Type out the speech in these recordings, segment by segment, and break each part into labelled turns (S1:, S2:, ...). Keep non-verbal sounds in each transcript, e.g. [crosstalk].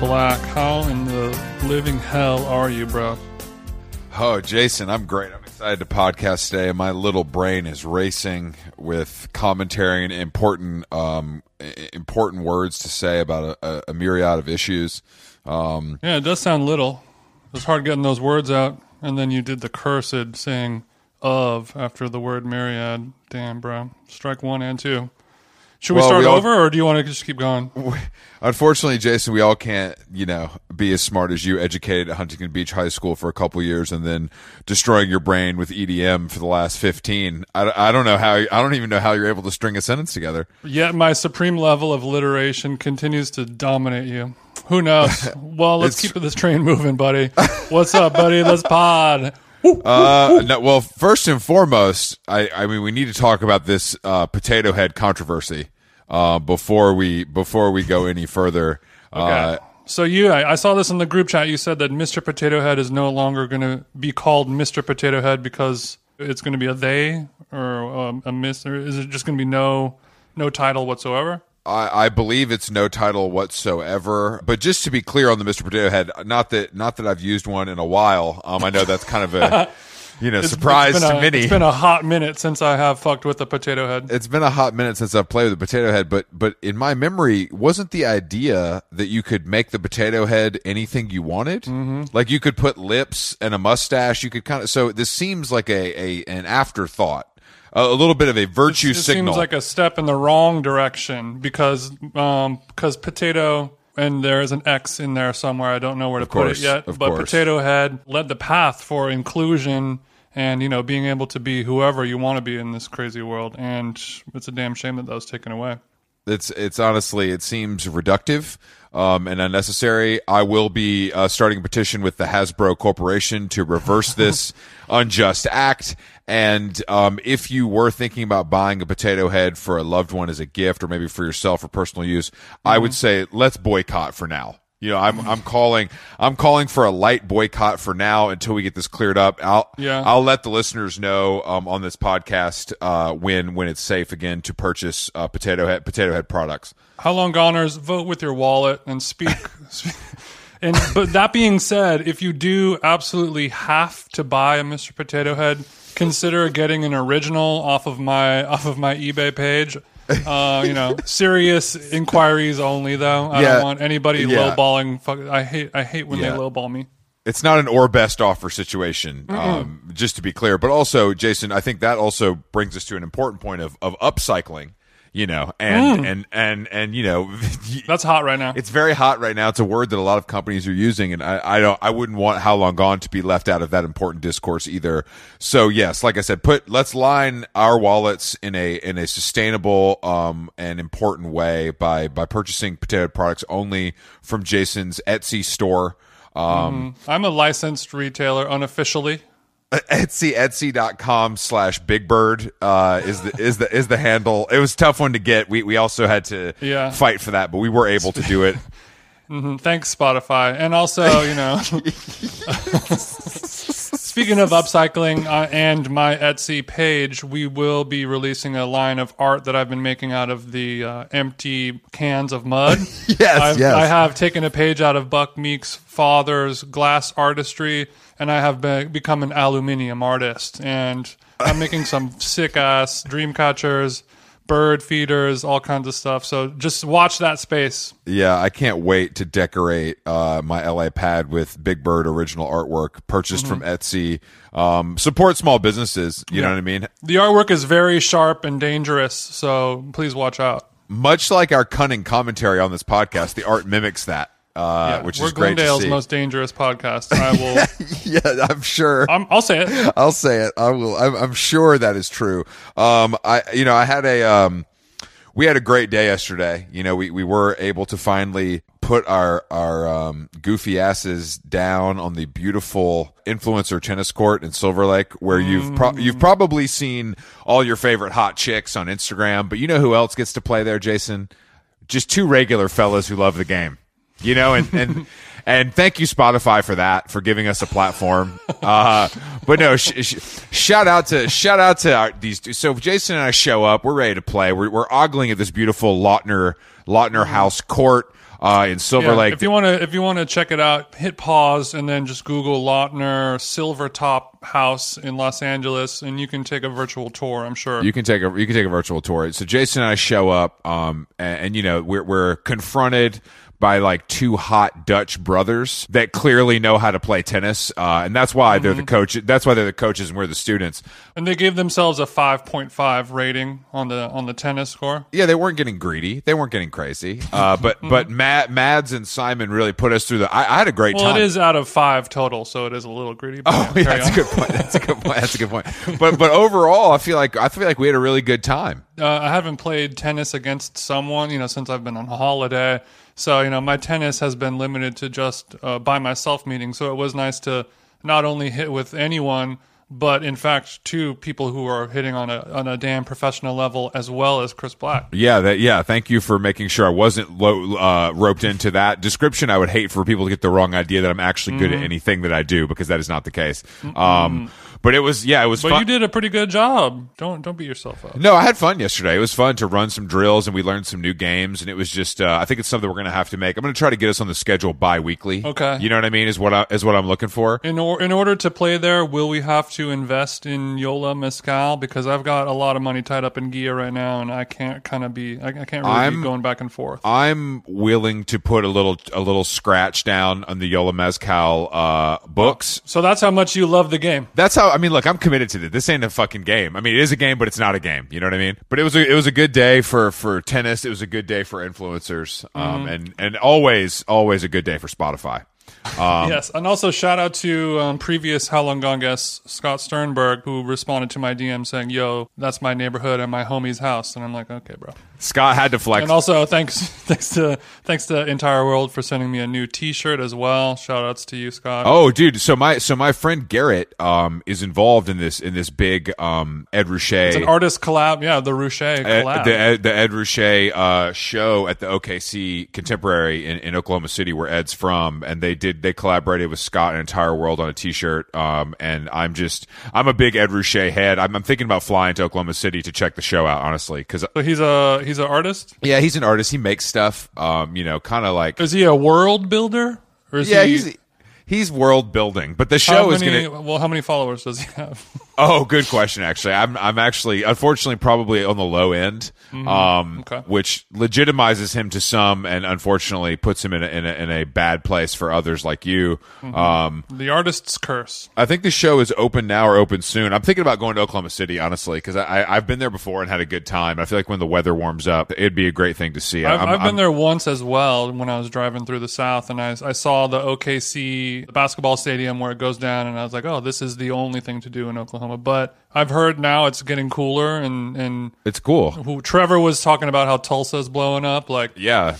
S1: Black. How in the living hell are you, bro?
S2: Oh, Jason, I'm great. I'm excited to podcast today. My little brain is racing with commentary and important, um, important words to say about a, a myriad of issues. Um,
S1: yeah, it does sound little. It's hard getting those words out, and then you did the cursed saying of after the word myriad. Damn, bro. Strike one and two. Should we
S2: Well,
S1: start
S2: we all-
S1: over, or do you want to just keep going? [laughs]
S2: Unfortunately, Jason, we all can't, you know, be as smart as you. Educated at Huntington Beach High School for a couple years and then destroying your brain with EDM for the last fifteen. I, I don't know how. I don't even know how you're able to string a sentence together.
S1: Yet my supreme level of alliteration continues to dominate you. Who knows? [laughs] Well, let's keep this train moving, buddy. What's up, buddy? Let's [laughs] pod.
S2: Uh, no, well, first and foremost, I, I mean, we need to talk about this uh, potato head controversy uh, before we before we go any further. Uh,
S1: So you, I, I saw this in the group chat. You said that Mr. Potato Head is no longer going to be called Mr. Potato Head because it's going to be a they or um, a miss, or is it just going to be no no title whatsoever?
S2: I, I believe it's no title whatsoever. But just to be clear on the Mr. Potato Head, not that not that I've used one in a while. Um, I know that's kind of a [laughs] you know surprise
S1: it's
S2: to
S1: a,
S2: many.
S1: It's been a hot minute since I have fucked with the Potato Head.
S2: it's been a hot minute since I've played with the potato head, but but in my memory, wasn't the idea that you could make the potato head anything you wanted? Mm-hmm. Like you could put lips and a mustache. You could kind of. So this seems like a, a an afterthought, a, a little bit of a virtue
S1: it
S2: signal.
S1: seems like a step in the wrong direction because um because potato and there is an X in there somewhere. I don't know where to put it yet. but
S2: course.
S1: Potato Head led the path for inclusion and you know being able to be whoever you want to be in this crazy world. And it's a damn shame that that was taken away.
S2: it's it's honestly it seems reductive um, and unnecessary. I will be uh, starting a petition with the Hasbro Corporation to reverse this [laughs] unjust act. And um, if you were thinking about buying a potato head for a loved one as a gift, or maybe for yourself for personal use, I would say let's boycott for now. You know, I'm I'm calling I'm calling for a light boycott for now until we get this cleared up. I'll
S1: Yeah.
S2: I'll let the listeners know um, on this podcast uh, when when it's safe again to purchase uh, potato head potato head products.
S1: How long goners vote with your wallet and speak. [laughs] and but that being said, if you do absolutely have to buy a Mr. Potato Head, consider getting an original off of my off of my eBay page. Uh, you know, serious inquiries only though. I
S2: Yeah.
S1: don't want anybody
S2: Yeah.
S1: lowballing. Fuck, I hate I hate when
S2: Yeah.
S1: they lowball me.
S2: It's not an or best offer situation, um, just to be clear. But also, Jason, I think that also brings us to an important point of of upcycling. You know, and and and and you know, [laughs]
S1: That's hot right now.
S2: it's very hot right now. It's a word that a lot of companies are using, and I, I don't, I wouldn't want how long gone to be left out of that important discourse either. So yes, like I said, put let's line our wallets in a in a sustainable um and important way by by purchasing potato products only from Jason's Etsy store. Um,
S1: I'm a licensed retailer unofficially.
S2: Etsy Etsy.com slash Big Bird uh, is the is the is the handle. It was a tough one to get. We we also had to
S1: Yeah.
S2: fight for that, but we were able to do it. [laughs]
S1: Thanks, Spotify. And also, you know, [laughs] speaking of upcycling uh, and my Etsy page, we will be releasing a line of art that I've been making out of the uh, empty cans of mud. [laughs]
S2: Yes,
S1: I've,
S2: yes.
S1: I have taken a page out of Buck Meek's father's glass artistry, and I have be- become an aluminium artist. And I'm making some sick ass dream catchers. Bird feeders, all kinds of stuff. So just watch that space.
S2: Yeah, I can't wait to decorate uh, my LA pad with Big Bird original artwork purchased from Etsy. Um, support small businesses. You know what I mean?
S1: The artwork is very sharp and dangerous, so please watch out.
S2: Much like our cunning commentary on this podcast, the art mimics that, uh, which
S1: We're
S2: is great
S1: Glendale's most dangerous podcast. I will. [laughs]
S2: yeah, I'm sure.
S1: I'm, I'll say it.
S2: I'll say it. I will. I'm, I'm sure that is true. Um, I, you know, I had a, um, we had a great day yesterday. You know, we, we were able to finally put our, our, um, goofy asses down on the beautiful influencer tennis court in Silver Lake where you've, pro- you've probably seen all your favorite hot chicks on Instagram, but you know who else gets to play there, Jason? Just two regular fellas who love the game you know and and [laughs] and thank you spotify for that for giving us a platform uh but no sh- sh- shout out to shout out to our, these two so if jason and i show up we're ready to play we're, we're ogling at this beautiful lautner lautner house court uh, in Silver
S1: Yeah,
S2: Lake.
S1: If you want to, if you want to check it out, hit pause and then just Google Lautner Silver Top House in Los Angeles, and you can take a virtual tour. I'm sure.
S2: You can take a you can take a virtual tour. So Jason and I show up, um, and, and you know we're we're confronted by like two hot Dutch brothers that clearly know how to play tennis, uh, and that's why they're the coach. That's why they're the coaches, and we're the students.
S1: and they gave themselves a 5.5 rating on the on the tennis score.
S2: Yeah, they weren't getting greedy. They weren't getting crazy. Uh, [laughs] but but Matt, Mads and Simon really put us through the. I, I had a great
S1: Well,
S2: time.
S1: it is out of five total, so it is a little greedy.
S2: Oh,
S1: yeah, [laughs]
S2: that's a good point. That's a good point. That's a good point. But but overall, I feel like I feel like we had a really good time.
S1: Uh, I haven't played tennis against someone, you know, since I've been on holiday. So, you know, my tennis has been limited to just uh, by myself meetings. So it was nice to not only hit with anyone, but in fact, two people who are hitting on a on a damn professional level as well as Chris Black.
S2: Yeah, that yeah. Thank you for making sure I wasn't lo- uh, roped into that description. I would hate for people to get the wrong idea that I'm actually good
S1: Mm-hmm.
S2: at anything that I do because that is not the case. Um, but it was yeah, it was
S1: But
S2: fun.
S1: you did a pretty good job. Don't don't beat yourself up.
S2: No, I had fun yesterday. It was fun to run some drills and we learned some new games and it was just uh, I think it's something we're going to have to make. I'm going to try to get us on the schedule bi-weekly.
S1: Okay.
S2: You know what I mean? Is what I is what I'm looking for.
S1: In, or, in order to play there, will we have to invest in Yola Mezcal? Because I've got a lot of money tied up in Gia right now, and I can't kind of be, I, I can't really
S2: I'm-
S1: be going back and forth.
S2: I'm willing to put a little a little scratch down on the Yola Mezcal uh, books.
S1: So that's how much you love the game.
S2: That's how I mean. Look, I'm committed to this. This ain't a fucking game. I mean, it is a game, but it's not a game. You know what I mean? But it was a, it was a good day for for tennis. It was a good day for influencers, um, and and always always a good day for Spotify. Um,
S1: yes, and also shout out to um, previous How Long Gone guest Scott Sternberg, who responded to my DM saying, "Yo, that's my neighborhood and my homie's house," and I'm like, "Okay, bro."
S2: Scott had to flex.
S1: And also thanks [laughs] thanks to thanks to Entire World for sending me a new T-shirt as well. Shout outs to you, Scott.
S2: Oh, dude! So my so my friend Garrett um, is involved in this in this big um, Ed Ruscha
S1: It's an artist collab. Yeah, the
S2: Ed-
S1: collab.
S2: the Ed, the Ed Ruscha uh, show at the OKC Contemporary in, in Oklahoma City, where Ed's from, and they did they collaborated with Scott and Entire World on a T-shirt. Um, and I'm just I'm a big Ed Ruscha head. I'm, I'm thinking about flying to Oklahoma City to check the show out, honestly, because
S1: so he's a he's an artist.
S2: yeah, he's an artist. He makes stuff. Um, you know, kind of like
S1: Is he a world builder? Or is
S2: yeah,
S1: he,
S2: he's he's world building, but the show is
S1: many,
S2: gonna.
S1: well, how many followers does he have? [laughs]
S2: Oh, good question. Actually, I'm I'm actually unfortunately probably on the low end, um,
S1: Okay.
S2: which legitimizes him to some, and unfortunately puts him in a, in a in a bad place for others like you. Um,
S1: the artist's curse.
S2: I think the show is open now or open soon. I'm thinking about going to Oklahoma City, honestly, because I, I I've been there before and had a good time. I feel like when the weather warms up, it'd be a great thing to see.
S1: I've,
S2: I'm-
S1: I've been
S2: I'm-
S1: there once as well when I was driving through the South, and I, I saw the OKC basketball stadium where it goes down, and I was like, oh, this is the only thing to do in Oklahoma. But I've heard now it's getting cooler, and and
S2: It's cool.
S1: who, Trevor was talking about how Tulsa's blowing up. Like,
S2: Yeah.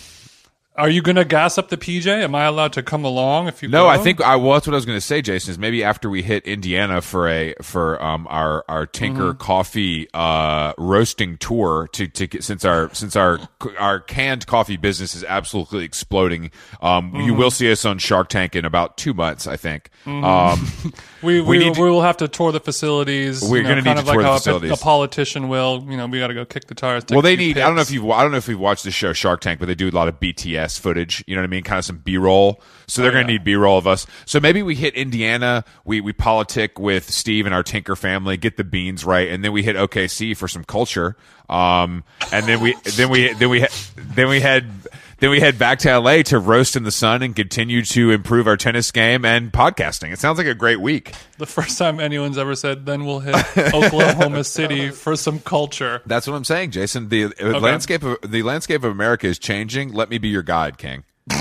S1: Are you gonna gas up the PJ? Am I allowed to come along if you?
S2: No,
S1: go?
S2: I think I well, that's what I was going to say, Jason. Is maybe after we hit Indiana for a for um our our Tinker
S1: Mm-hmm.
S2: Coffee uh roasting tour to to get, since our since our our canned coffee business is absolutely exploding. Um, you
S1: Mm-hmm.
S2: will see us on Shark Tank in about two months, I think. Um, [laughs]
S1: we we, we,
S2: need to-
S1: will have to tour the facilities.
S2: We're
S1: you know,
S2: gonna need
S1: kind
S2: to
S1: like
S2: tour the facilities.
S1: A, politician will. You know, we got to go kick the tires.
S2: well, they need. I don't know if you've I don't know if you've watched the show Shark Tank, but they do a lot of BTS footage. You know what I mean? Kind of some B roll. So they're going
S1: Oh, yeah.
S2: to need B roll of us. So maybe we hit Indiana. We we politic with Steve and our Tinker family, get the beans right, and then we hit OKC for some culture. Um, and then we then we then we then we head. Then we head back to LA to roast in the sun and continue to improve our tennis game and podcasting. It sounds like a great week.
S1: The first time anyone's ever said, "Then we'll hit Oklahoma [laughs] City for some culture."
S2: That's what I'm saying, Jason. The uh landscape of the landscape of America is changing. Let me be your guide, King. [laughs]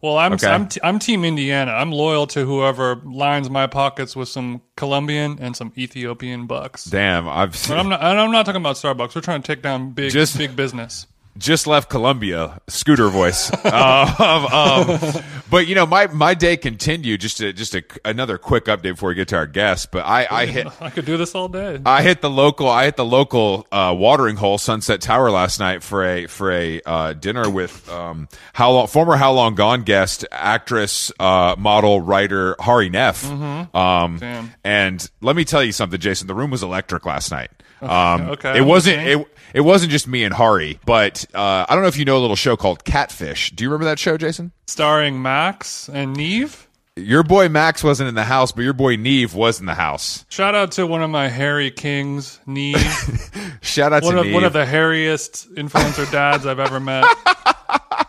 S1: Well, I'm
S2: Okay.
S1: I'm, t- I'm Team Indiana. I'm loyal to whoever lines my pockets with some Colombian and some Ethiopian bucks.
S2: Damn, I've
S1: But I'm not. and I'm not talking about Starbucks. We're trying to take down big
S2: Just-
S1: big business.
S2: Just left Columbia, scooter voice. [laughs] um, um, but you know, my my day continued. Just just a, another quick update before we get to our guests. But I, I hit. [laughs]
S1: I could do this all day.
S2: I hit the local. I hit the local uh, watering hole, Sunset Tower, last night for a for a uh, dinner with um, how long former How Long Gone guest, actress, uh, model, writer Hari Nef. Um,
S1: Damn.
S2: and let me tell you something, Jason. The room was electric last night. [laughs] Um,
S1: Okay,
S2: it wasn't
S1: listening.
S2: it, it wasn't just me and Hari, but uh, I don't know if you know a little show called Catfish. Do you remember that show, Jason?
S1: Starring Max and Nev.
S2: Your boy Max wasn't in the house, but your boy Nev was in the house.
S1: Shout out to one of my Harry kings, Nev. [laughs]
S2: Shout out
S1: one
S2: to
S1: of
S2: Nev.
S1: one of the hairiest influencer dads I've ever met. [laughs]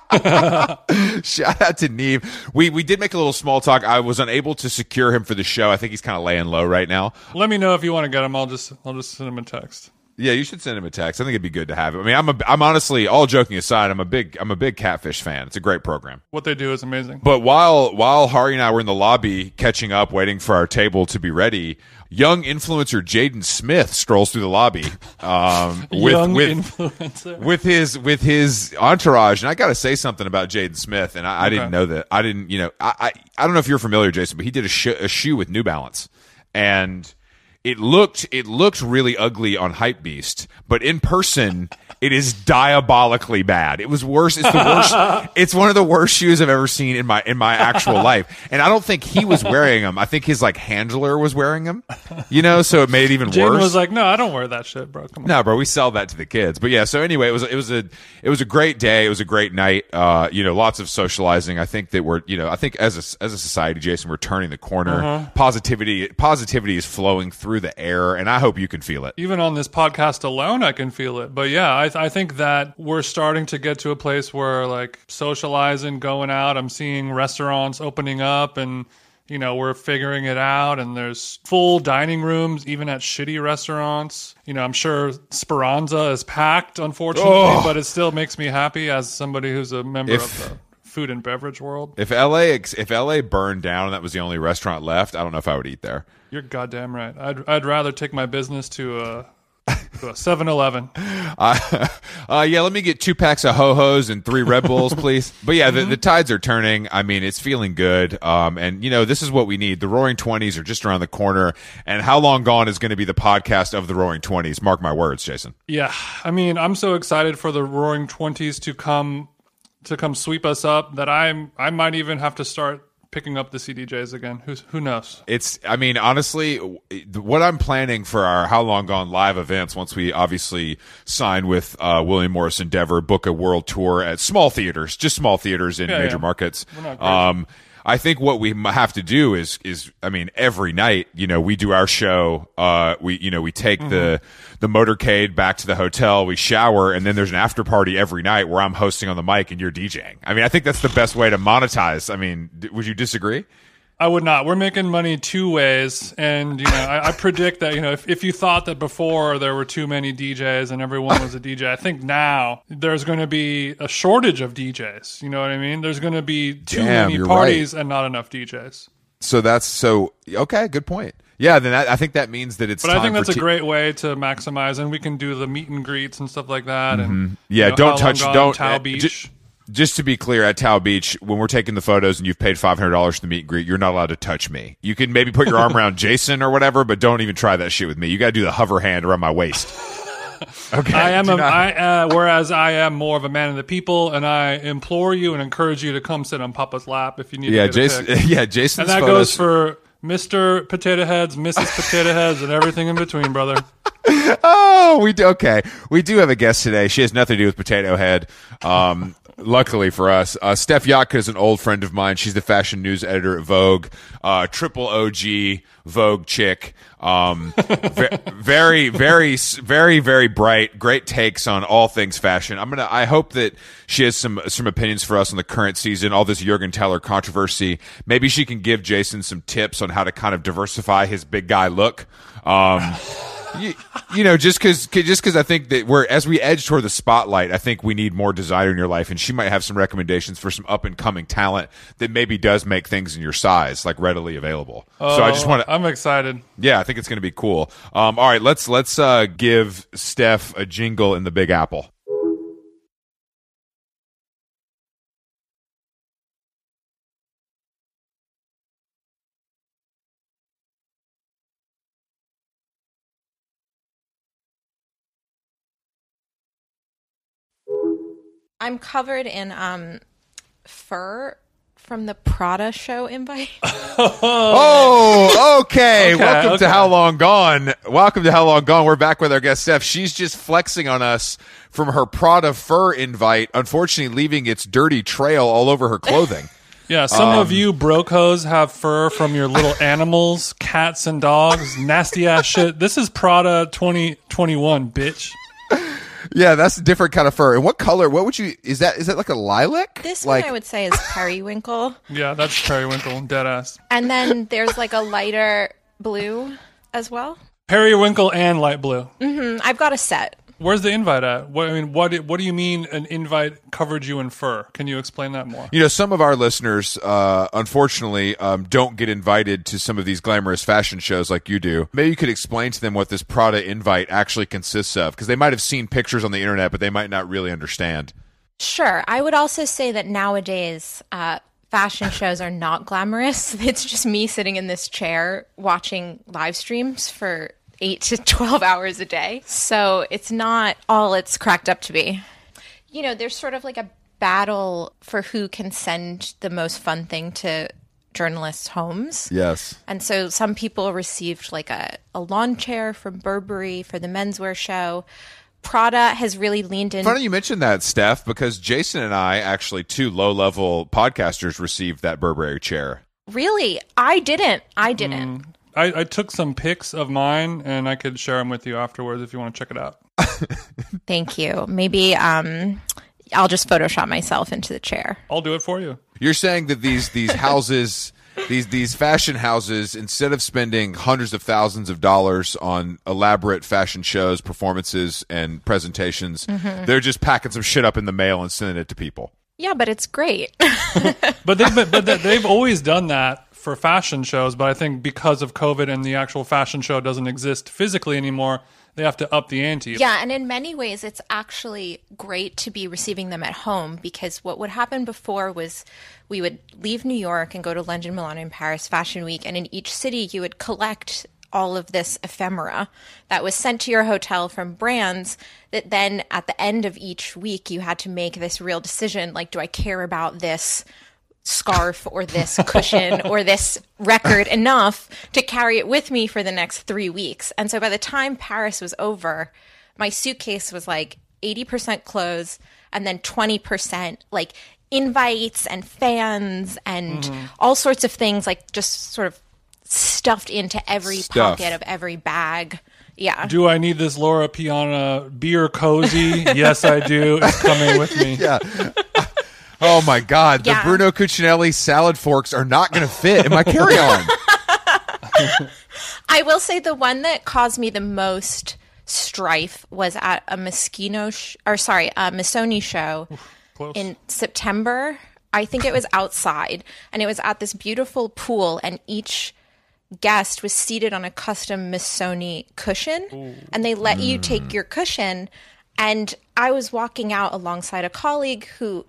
S1: [laughs]
S2: Shout out to Nev. We we did make a little small talk. I was unable to secure him for the show. I think he's kind of laying low right now.
S1: Let me know if you want to get him. I'll just I'll just send him a text.
S2: Yeah, you should send him a text. I think it'd be good to have him. I mean, I'm a, I'm honestly, all joking aside, I'm a big I'm a big Catfish fan. It's a great program.
S1: What they do is amazing.
S2: But while while Hari and I were in the lobby catching up, waiting for our table to be ready, young influencer Jaden Smith strolls through the lobby um, [laughs] with with with his with his entourage. And I got to say something about Jaden Smith. And I, I didn't know that. I didn't. You know, I, I I don't know if you're familiar, Jason, but he did a, sh- a shoe with New Balance, and it looked it looked really ugly on Hypebeast, but in person. It is diabolically bad. It was worse. It's the worst. [laughs] it's one of the worst shoes I've ever seen in my in my actual life. And I don't think he was wearing them. I think his like handler was wearing them. You know, so it made it even
S1: Jaden
S2: worse.
S1: was like, "No, I don't wear that shit, bro. Come on."
S2: No, bro, we sell that to the kids. But yeah, so anyway, it was it was a it was a great day. It was a great night. Uh, you know, lots of socializing. I think that we're you know I think as a as a society, Jason, we're turning the corner.
S1: Uh-huh.
S2: Positivity positivity is flowing through the air, and I hope you can feel it.
S1: Even on this podcast alone, I can feel it. But yeah, I, I think that we're starting to get to a place where like socializing, going out. I'm seeing restaurants opening up, and you know we're figuring it out. And there's full dining rooms, even at shitty restaurants. You know, I'm sure Speranza is packed, unfortunately,
S2: Oh.
S1: but it still makes me happy as somebody who's a member
S2: If-
S1: of the food and beverage world.
S2: If LA if LA burned down and that was the only restaurant left, I don't know if I would eat there.
S1: You're goddamn right. I'd I'd rather take my business to a to a 7-Eleven.
S2: Uh, [laughs] uh, yeah, let me get two packs of ho hos and three Red Bulls, [laughs] please. But yeah, the, the tides are turning. I mean, it's feeling good. Um, and you know, this is what we need. The Roaring Twenties are just around the corner. And how long gone is going to be the podcast of the Roaring Twenties? Mark my words, Jason.
S1: Yeah, I mean, I'm so excited for the Roaring Twenties to come to come sweep us up that I'm I might even have to start picking up the CDJs again. Who's who knows?
S2: It's, I mean, honestly, what I'm planning for our How Long Gone live events, once we obviously sign with uh, William Morris Endeavor, book a world tour at small theaters, just small theaters in
S1: Yeah,
S2: major
S1: yeah.
S2: markets.
S1: We're not.
S2: Um, I think what we have to do is, is, I mean, every night, you know, we do our show, uh, we, you know, we take the, the motorcade back to the hotel, we shower, and then there's an after party every night where I'm hosting on the mic and you're DJing. I mean, I think that's the best way to monetize. I mean, d- would you disagree?
S1: I would not. We're making money two ways, and you know, I, I predict that you know, if, if you thought that before there were too many DJs and everyone was a DJ, I think now there's going to be a shortage of DJs. You know what I mean? There's going to be too
S2: Damn,
S1: many parties and not enough DJs.
S2: So that's so okay. Good point. Yeah, then that, I think that means that it's.
S1: But I think that's a great way to maximize, and we can do the meet and greets and stuff like that. And
S2: Mm-hmm. Yeah,
S1: you know,
S2: don't touch. Don't.
S1: Tao
S2: uh,
S1: Beach.
S2: ju- just to be clear, at Tao Beach, when we're taking the photos and you've paid five hundred dollars for the meet and greet, you're not allowed to touch me. You can maybe put your arm [laughs] around Jason or whatever, but don't even try that shit with me. You got to do the hover hand around my waist. [laughs] Okay.
S1: I am a,
S2: not-
S1: I, uh, whereas I am more of a man of the people, and I implore you and encourage you to come sit on Papa's lap if you need.
S2: yeah,
S1: to
S2: Jason. [laughs] Yeah, Jason's
S1: and that
S2: photos.
S1: goes for Mister Potato Heads, Mrs. Potato Heads, and everything in between, brother.
S2: Oh, we do. Okay, we do have a guest today. She has nothing to do with Potato Head. Um, luckily for us, uh, Steff Yotka is an old friend of mine. She's the fashion news editor at Vogue, uh, triple OG Vogue chick. Um, ve- very, very, very, very bright. Great takes on all things fashion. I'm gonna. I hope that she has some some opinions for us on the current season. All this Juergen Teller controversy. Maybe she can give Jason some tips on how to kind of diversify his big guy look. Um, you, you know, just because just because I think that we're as we edge toward the spotlight, I think we need more desire in your life, and she might have some recommendations for some up and coming talent that maybe does make things in your size like readily available. so I just want to,
S1: I'm excited.
S2: yeah, I think it's going to be cool. Um, all right, let's let's uh, give Steph a jingle in the Big Apple.
S3: I'm covered in um, fur from the Prada show invite. [laughs]
S2: Oh, okay. Welcome
S1: okay.
S2: to How Long Gone. Welcome to How Long Gone. We're back with our guest Steph. She's just flexing on us from her Prada fur invite, unfortunately leaving its dirty trail all over her clothing. [laughs]
S1: Yeah, some
S2: Um,
S1: of you brocos have fur from your little [laughs] animals, cats and dogs, nasty ass shit. This is Prada 2021, bitch.
S2: Yeah, that's a different kind of fur. And what color? What would you? Is that? Is that like a lilac?
S3: This
S2: like,
S3: one I would say is periwinkle.
S1: Yeah, that's periwinkle, dead ass.
S3: And then there's like a lighter blue as well.
S1: Periwinkle and light blue.
S3: Mm-hmm. I've got a set.
S1: Where's the invite at? What I mean, what what do you mean an invite covered you in fur? Can you explain that more?
S2: You know, some of our listeners, uh, unfortunately, um, don't get invited to some of these glamorous fashion shows like you do. Maybe you could explain to them what this Prada invite actually consists of, because they might have seen pictures on the internet, but they might not really understand.
S3: Sure. I would also say that nowadays, uh, fashion [laughs] shows are not glamorous. [laughs] It's just me sitting in this chair watching live streams for eight to 12 hours a day. So it's not all it's cracked up to be. You know, there's sort of like a battle for who can send the most fun thing to journalists' homes.
S2: Yes.
S3: And so some people received like a, a lawn chair from Burberry for the menswear show. Prada has really leaned in.
S2: Funny you mentioned that, Steph, because Jason and I, actually two low level podcasters, received that Burberry chair.
S3: Really? I didn't. I didn't. Mm.
S1: I, I took some pics of mine and I could share them with you afterwards if you want to check it out. [laughs]
S3: Thank you. Maybe um I'll just Photoshop myself into the chair.
S1: I'll do it for you.
S2: You're saying that these these [laughs] houses, these these fashion houses, instead of spending hundreds of thousands of dollars on elaborate fashion shows, performances, and presentations, they're just packing some shit up in the mail and sending it to people.
S3: Yeah, but it's great. [laughs]
S1: But they've been, but they've always done that for fashion shows. But I think because of COVID and the actual fashion show doesn't exist physically anymore, they have to up the ante.
S3: yeah, and in many ways it's actually great to be receiving them at home because what would happen before was we would leave New York and go to London, Milan, and Paris Fashion Week and in each city you would collect all of this ephemera that was sent to your hotel from brands that then at the end of each week you had to make this real decision like do I care about this scarf or this cushion [laughs] or this record enough to carry it with me for the next three weeks. And so by the time Paris was over, my suitcase was like 80% clothes and then 20% like invites and fans and mm-hmm. all sorts of things, like just sort of stuffed into every
S2: Stuff.
S3: pocket of every bag. Yeah.
S1: Do I need this Loro Piana beer cozy? yes, I do. It's coming with me. [laughs]
S2: Yeah. Oh my God! The Bruno Cucinelli salad forks are not going to fit in my carry-on. [laughs]
S3: I will say the one that caused me the most strife was at a Moschino, sh- or sorry, a Missoni show
S1: Close.
S3: in September. I think it was outside, and it was at this beautiful pool, and each guest was seated on a custom Missoni cushion, and they let you take mm. your cushion. And I was walking out alongside a colleague who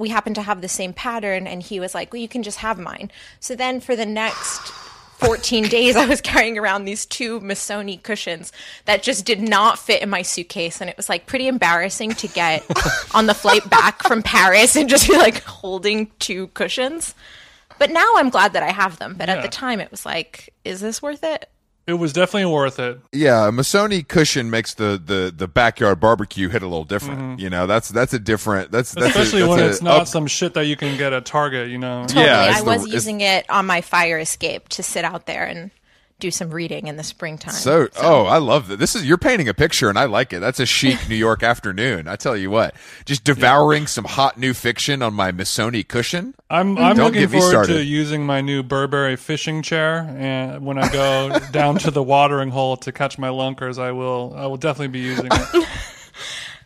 S3: we happened to have the same pattern, and he was like, "Well, you can just have mine." So then for the next 14 [laughs] days I was carrying around these two Missoni cushions that just did not fit in my suitcase and it was like pretty embarrassing to get [laughs] on the flight back from Paris and just be like holding two cushions. But now I'm glad that I have them, but at the time it was like is this worth it?
S1: It was definitely worth it.
S2: Yeah, a Missoni cushion makes the, the, the backyard barbecue hit a little different. You know, that's that's a different. That's, that's
S1: Mm-hmm. Especially
S2: a, that's
S1: when
S2: a
S1: it's not
S2: up-
S1: some shit that you can get at Target, you know.
S3: Totally.
S2: Yeah,
S3: I
S2: the-
S3: was
S2: it's-
S3: using it on my fire escape to sit out there and do some reading in the springtime.
S2: So, oh, I love that. This is you're painting a picture, and I like it. That's a chic New York [laughs] afternoon. I tell you what, just devouring some hot new fiction on my Missoni cushion.
S1: I'm I'm
S2: Don't
S1: looking forward to using my new Burberry fishing chair, and when I go down to the watering hole to catch my lunkers, I will I will definitely be using it. [laughs]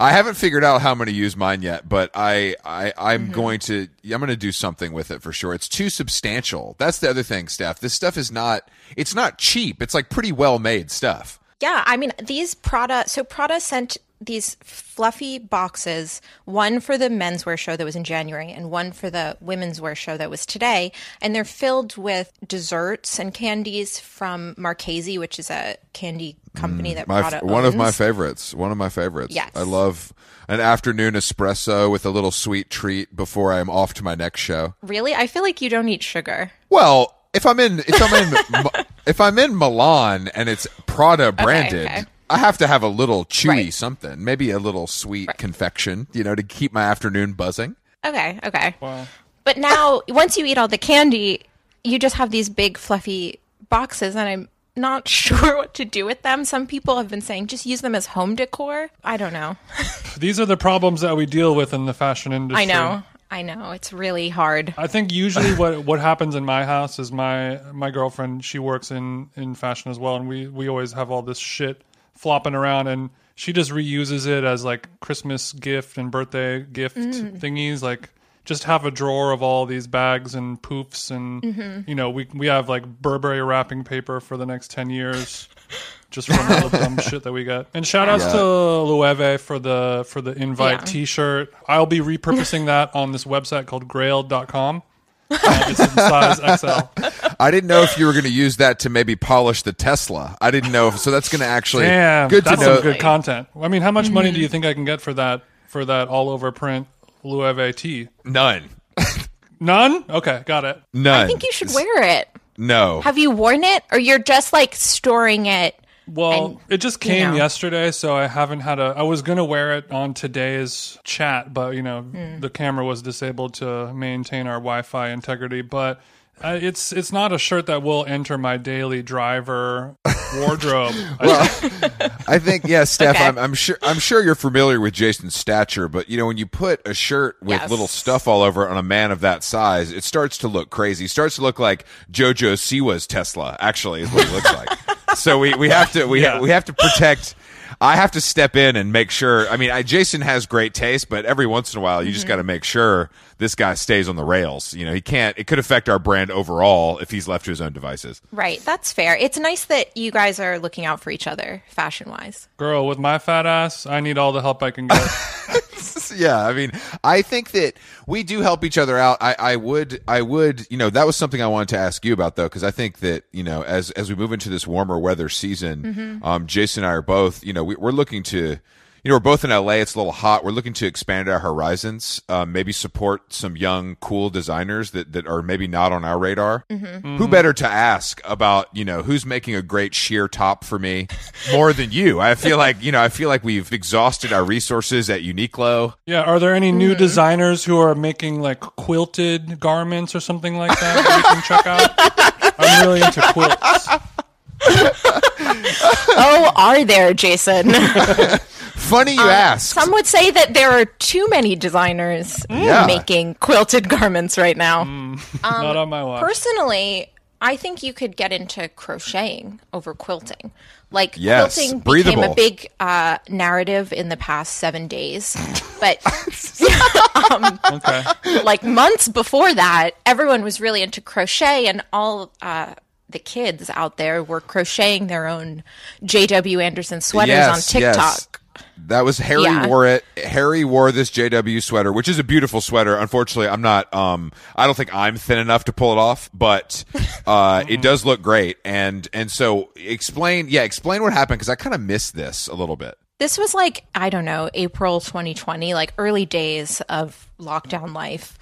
S2: I haven't figured out how I'm going to use mine yet, but I, I I'm
S3: Mm-hmm.
S2: going to I'm going to do something with it for sure. It's too substantial. That's the other thing, Steph. This stuff is not it's not cheap. It's like pretty well made stuff.
S3: Yeah, I mean these Prada. So Prada sent these fluffy boxes, one for the menswear show that was in January and one for the women's wear show that was today. And they're filled with desserts and candies from Marchesi, which is a candy company that
S2: Mm, My
S3: Prada
S2: one of my favorites. One of my favorites.
S3: Yes.
S2: I love an afternoon espresso with a little sweet treat before I am off to my next show.
S3: Really? I feel like you don't eat sugar.
S2: Well, if I'm in if I'm in [laughs] if I'm in Milan and it's Prada branded,
S3: okay.
S2: I have to have a little chewy
S3: Right.
S2: something, maybe a little sweet confection, you know, to keep my afternoon buzzing.
S3: Okay, okay.
S1: Wow.
S3: But now, once you eat all the candy, you just have these big fluffy boxes, and I'm not [laughs] sure what to do with them. Some people have been saying just use them as home decor. I don't know. [laughs]
S1: These are the problems that we deal with in the fashion industry.
S3: I know. I know. It's really hard.
S1: I think usually [laughs] what what happens in my house is my my girlfriend she works in in fashion as well, and we we always have all this shit flopping around, and she just reuses it as like Christmas gift and birthday gift mm. thingies, like. Just have a drawer of all these bags and poofs, and mm-hmm. you know we we have like Burberry wrapping paper for the next ten years, [laughs] just from all the dumb shit that we get. And shout outs to Loewe for the for the invite
S3: Yeah.
S1: T-shirt. I'll be repurposing that on this website called Grail.com. It's in size XL.
S2: I didn't know if you were going to use that to maybe polish the Tesla. I didn't know if so. That's going to actually
S1: Damn,
S2: good to
S1: that's
S2: know.
S1: some good content. I mean, how much money do you mm-hmm. think I can get for that for that all over print Loewe tee?
S2: None,
S1: None. Okay, got it.
S2: none.
S3: I think you should wear it.
S2: no.
S3: Have you worn it, or you're just like storing it?
S1: Well,
S3: And,
S1: it just came
S3: know.
S1: yesterday, so I haven't had a. I was gonna wear it on today's chat, but you know
S3: Hmm.
S1: the camera was disabled to maintain our Wi-Fi integrity. But uh, it's it's not a shirt that will enter my daily driver [laughs] wardrobe. I- [laughs]
S2: I think yes, Steph.
S3: Okay.
S2: I'm, I'm sure. I'm sure you're familiar with Jason's stature, but you know when you put a shirt with
S3: Yes.
S2: little stuff all over it on a man of that size, it starts to look crazy. It starts to look like JoJo Siwa's Tesla. Actually, is what it looks like. [laughs] so we, we have to we
S1: Yeah.
S2: we have to protect. I have to step in and make sure. I mean, I, Jason has great taste, but every once in a while, you
S3: Mm-hmm.
S2: just got to make sure this guy stays on the rails. You know, he can't. It could affect our brand overall if he's left to his own devices.
S3: Right. That's fair. It's nice that you guys are looking out for each other, fashion wise.
S1: Girl, with my fat ass, I need all the help I can get. [laughs]
S2: yeah i mean i think that we do help each other out i i would i would you know that was something i wanted to ask you about though because i think that you know as as we move into this warmer weather season um jason and i are both you know we, we're looking to you know, we're both in LA. It's a little hot. We're looking to expand our horizons, um, maybe support some young, cool designers that, that are maybe not on our radar. Who better to ask about, you know, who's making a great sheer top for me [laughs] more than you? I feel like, you know, I feel like we've exhausted our resources at Uniqlo.
S1: yeah, are there any
S3: Mm-hmm.
S1: new designers who are making like quilted garments or something like that that we can check out? [laughs] I'm really into quilts.
S3: oh, are there, Jason? [laughs]
S2: Funny you ask.
S3: Some would say that there are too many designers
S2: Yeah.
S3: making quilted garments right now. [laughs]
S1: Um, Not on my watch.
S3: Personally, I think you could get into crocheting over quilting. Like
S2: Yes,
S3: quilting
S2: breathable.
S3: became a big uh, narrative in the past seven days, [laughs] but [laughs]
S1: okay.
S3: like months before that, everyone was really into crochet, and all uh, the kids out there were crocheting their own J.W. Anderson sweaters on TikTok.
S2: That was Harry
S3: Yeah.
S2: wore it. Harry wore this JW sweater, which is a beautiful sweater. Unfortunately, I'm not. Um, I don't think I'm thin enough to pull it off, but [laughs] uh, it does look great. And and so explain, yeah, explain what happened because I kind of missed this a little bit.
S3: This was like, I don't know, April 2020, like early days of lockdown life.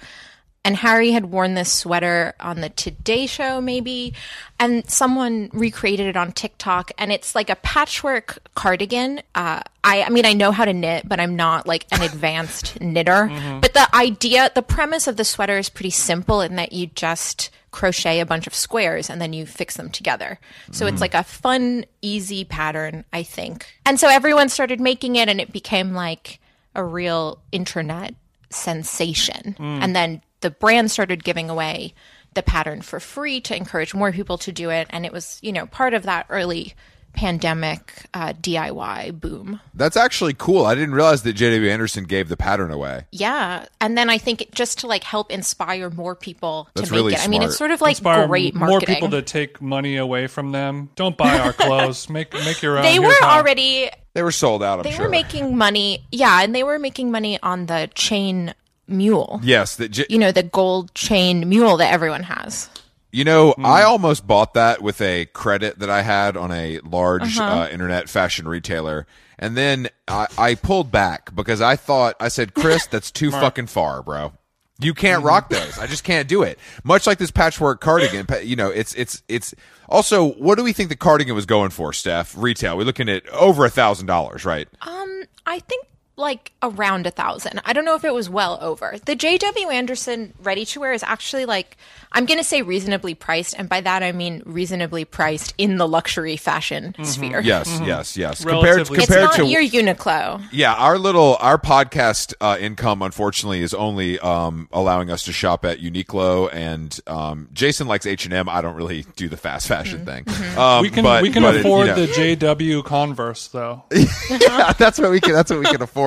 S3: And Harry had worn this sweater on the Today Show, maybe, and someone recreated it on TikTok. And it's like a patchwork cardigan. Uh, I, I mean, I know how to knit, but I'm not like an advanced [laughs] knitter. Mm-hmm. But the idea, the premise of the sweater is pretty simple in that you just crochet a bunch of squares and then you fix them together. So it's mm. like a fun, easy pattern, I think. And so everyone started making it and it became like a real internet sensation. Mm. And then the brand started giving away the pattern for free to encourage more people to do it. And it was, you know, part of that early pandemic uh, DIY boom.
S2: That's actually cool. I didn't realize that JW Anderson gave the pattern away.
S3: Yeah. And then I think it, just to like help inspire more people
S2: That's
S3: to make
S2: really
S3: it. I mean, it's
S2: smart.
S3: sort of like
S1: Inspire
S3: great
S1: more people to take money away from them. Don't buy our clothes. [laughs] make make your own.
S3: they
S1: Here's
S3: were
S1: how.
S3: already
S2: They were sold out. I'm
S3: They
S2: sure.
S3: were making money. Yeah, and they were making money on the chain mule.
S2: yes, that j-
S3: You know, the gold chain mule that everyone has.
S2: You know,
S3: Hmm.
S2: I almost bought that with a credit that I had on a large
S3: Uh-huh.
S2: uh, internet fashion retailer. And then I, I pulled back because I thought, I said, Chris, that's too [laughs] fucking far, bro. You can't
S3: Mm-hmm.
S2: rock those. I just can't do it. Much like this patchwork cardigan, you know, it's, it's, it's also, what do we think the cardigan was going for, Steph? Retail. We're looking at over a thousand dollars, right?
S3: Um, I think like around a thousand. I don't know if it was well over. The JW Anderson ready to wear is actually like I'm gonna say reasonably priced, and by that I mean reasonably priced in the luxury fashion sphere.
S2: Yes, yes, yes. Compared,
S1: Relatively
S3: It's
S2: compared
S3: not
S2: to
S3: your Uniqlo.
S2: Yeah, our little our podcast uh, income, unfortunately, is only um, allowing us to shop at Uniqlo, and um, Jason likes H and M. I don't really do the fast fashion thing. Um,
S1: We can
S2: but-
S1: we can
S2: but it-
S1: afford
S2: you know,
S1: the JW Converse though.
S2: yeah, [laughs] [laughs] that's what we can. That's what we can afford.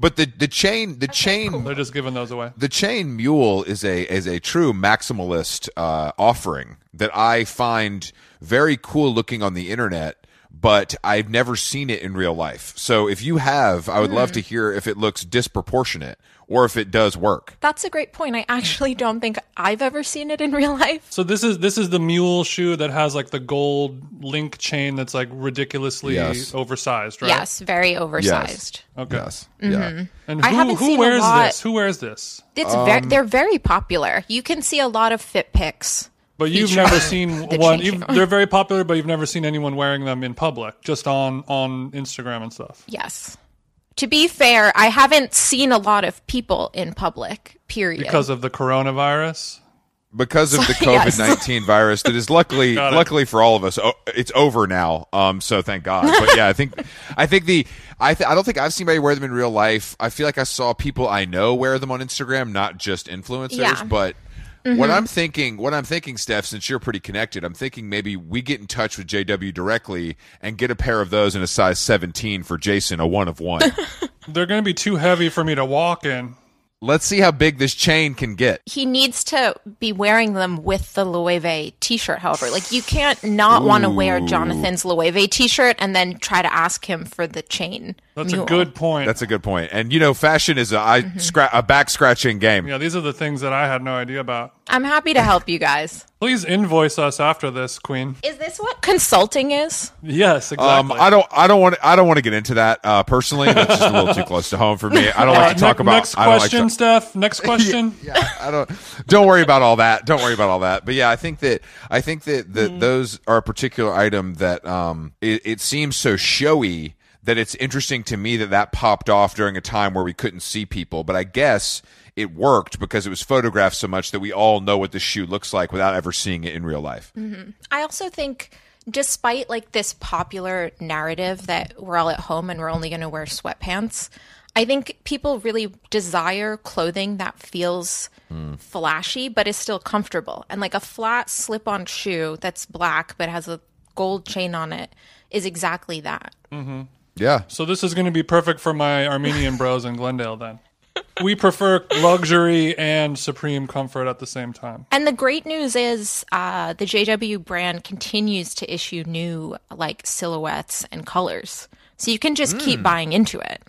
S2: But the the chain the chain
S1: They're just giving those away.
S2: the chain mule is a is a true maximalist uh, offering that I find very cool looking on the internet, but I've never seen it in real life. So if you have, I would love to hear if it looks disproportionate or if it does work.
S3: That's a great point. I actually don't think I've ever seen it in real life.
S1: So this is this is the mule shoe that has like the gold link chain that's like ridiculously
S2: Yes.
S1: oversized, right?
S3: Yes, very oversized.
S1: Okay.
S2: Yes. Yeah.
S1: And
S3: I
S1: who,
S3: haven't
S1: who
S3: seen a
S1: wears
S3: lot-
S1: this? Who wears this?
S3: It's
S2: Um,
S3: very they're very popular. You can see a lot of fit pics.
S1: But you've
S3: feature
S1: never seen [laughs]
S3: the
S1: one. You've, they're very popular, but you've never seen anyone wearing them in public, just on on Instagram and stuff.
S3: Yes. To be fair, I haven't seen a lot of people in public. Period.
S1: Because of the coronavirus.
S2: because of the [laughs] COVID nineteen virus that is luckily [laughs] luckily for all of us, o- it's over now. Um, so thank God. But yeah, I think I think the I th- I don't think I've seen anybody wear them in real life. I feel like I saw people I know wear them on Instagram, not just influencers.
S3: Yeah.
S2: But what mm-hmm. I'm thinking, what I'm thinking, Steph, since you're pretty connected, I'm thinking maybe we get in touch with JW directly and get a pair of those in a size 17 for Jason, a one of one. [laughs]
S1: They're going to be too heavy for me to walk in.
S2: Let's see how big this chain can get.
S3: he needs to be wearing them with the Loewe t-shirt, however. Like you can't not want to wear Jonathan's Loewe t-shirt and then try to ask him for the chain.
S1: That's
S3: mule.
S1: a good point.
S2: That's a good point. And you know, fashion is a, I mm-hmm. scra- a back scratching game.
S1: yeah, these are the things that I had no idea about.
S3: I'm happy to help you guys.
S1: Please invoice us after this, Queen.
S3: Is this what consulting is?
S1: Yes,
S2: Um,
S1: exactly.
S2: I don't, I don't want, I don't want to get into that uh, personally. That's just a little too close to home for me. I don't
S1: Uh,
S2: like to talk about.
S1: next
S2: I don't like
S1: question,
S2: to-
S1: Steph. Next [laughs] question.
S2: yeah, I don't. Don't worry about all that. Don't worry about all that. But yeah, I think that I think that that
S1: Mm-hmm.
S2: those are a particular item that um it, it seems so showy that it's interesting to me that that popped off during a time where we couldn't see people. But I guess it worked because it was photographed so much that we all know what the shoe looks like without ever seeing it in real life. Mm-hmm.
S3: I also think despite like this popular narrative that we're all at home and we're only going to wear sweatpants, I think people really desire clothing that feels hmm. flashy but is still comfortable. And like a flat slip-on shoe that's black but has a gold chain on it is exactly that. Mm-hmm.
S2: Yeah.
S1: So this is going to be perfect for my Armenian bros in Glendale. Then we prefer luxury and supreme comfort at the same time.
S3: And the great news is uh, the JW brand continues to issue new like silhouettes and colors. So you can just keep buying into it.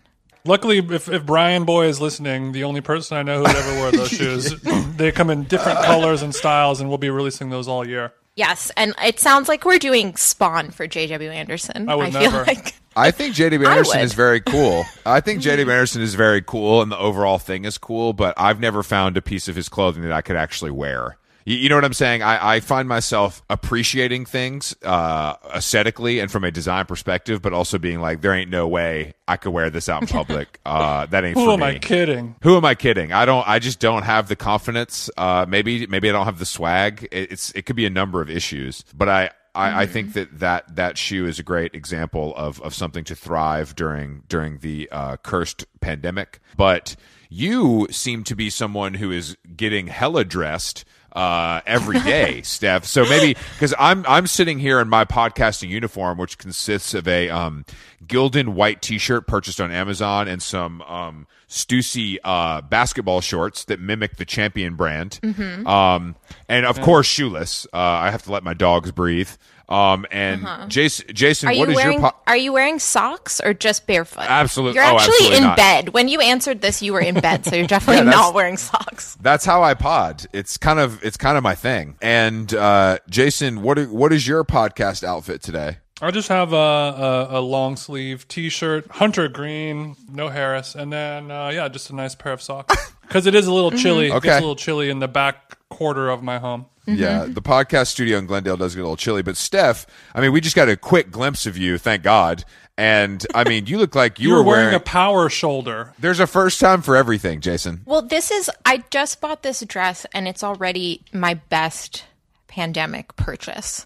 S1: Luckily, if, if Bryanboy is listening, the only person I know who'd ever wear those [laughs] shoes, they come in different colors and styles, and we'll be releasing those all year.
S3: Yes, and it sounds like we're doing Spawn for JW Anderson.
S1: I would
S3: feel
S1: never.
S3: like
S2: I think JD [laughs] Anderson is very cool. I think mm-hmm. JD Anderson is very cool, and the overall thing is cool. But I've never found a piece of his clothing that I could actually wear. You, you know what I'm saying? I, I find myself appreciating things uh, aesthetically and from a design perspective, but also being like, there ain't no way I could wear this out in public. [laughs] Uh, that ain't
S1: Who
S2: for
S1: am
S2: me.
S1: I kidding?
S2: Who am I kidding? I don't. I just don't have the confidence. Uh, maybe maybe I don't have the swag. It, it's it could be a number of issues, but I. I, I think that, that that shoe is a great example of, of something to thrive during during the uh, cursed pandemic. But you seem to be someone who is getting hella dressed uh, every day, [laughs] Steph. So maybe because I'm I'm sitting here in my podcasting uniform, which consists of a um, Gildan white T-shirt purchased on Amazon and some um, Stussy uh, basketball shorts that mimic the Champion brand,
S3: Mm-hmm.
S2: um, and of course shoeless. Uh, I have to let my dogs breathe. Um, and Jason, Jason,
S3: Uh-huh. Are
S2: what
S3: you
S2: is
S3: wearing
S2: your po-
S3: Are you wearing socks or just barefoot?
S2: Absolutely,
S3: You're
S2: oh,
S3: actually
S2: absolutely
S3: in
S2: not.
S3: bed. When you answered this, you were in bed, so you're [laughs] definitely
S2: Yeah,
S3: not wearing socks.
S2: That's how I pod. It's kind of it's kind of my thing. And uh, Jason, what are, what is your podcast outfit today?
S1: I just have a, a, a long sleeve T-shirt, hunter green, no Harris, and then uh, yeah, just a nice pair of socks [laughs] because it is a little chilly. Mm-hmm. It
S2: Okay.
S1: gets a little chilly in the back quarter of my home.
S2: Yeah, mm-hmm. the podcast studio in Glendale does get a little chilly, but Steph, I mean, we just got a quick glimpse of you, thank God. And I mean, you look like [laughs] you,
S1: You were
S2: were
S1: wearing a power shoulder.
S2: There's a first time for everything, Jason.
S3: Well, this is. I just bought this dress, and it's already my best pandemic purchase.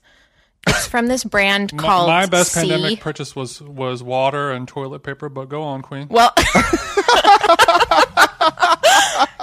S3: It's from this brand [laughs]
S1: My,
S3: called
S1: my best
S3: C.
S1: pandemic purchase was was water and toilet paper. But go on, Queen.
S3: Well, [laughs]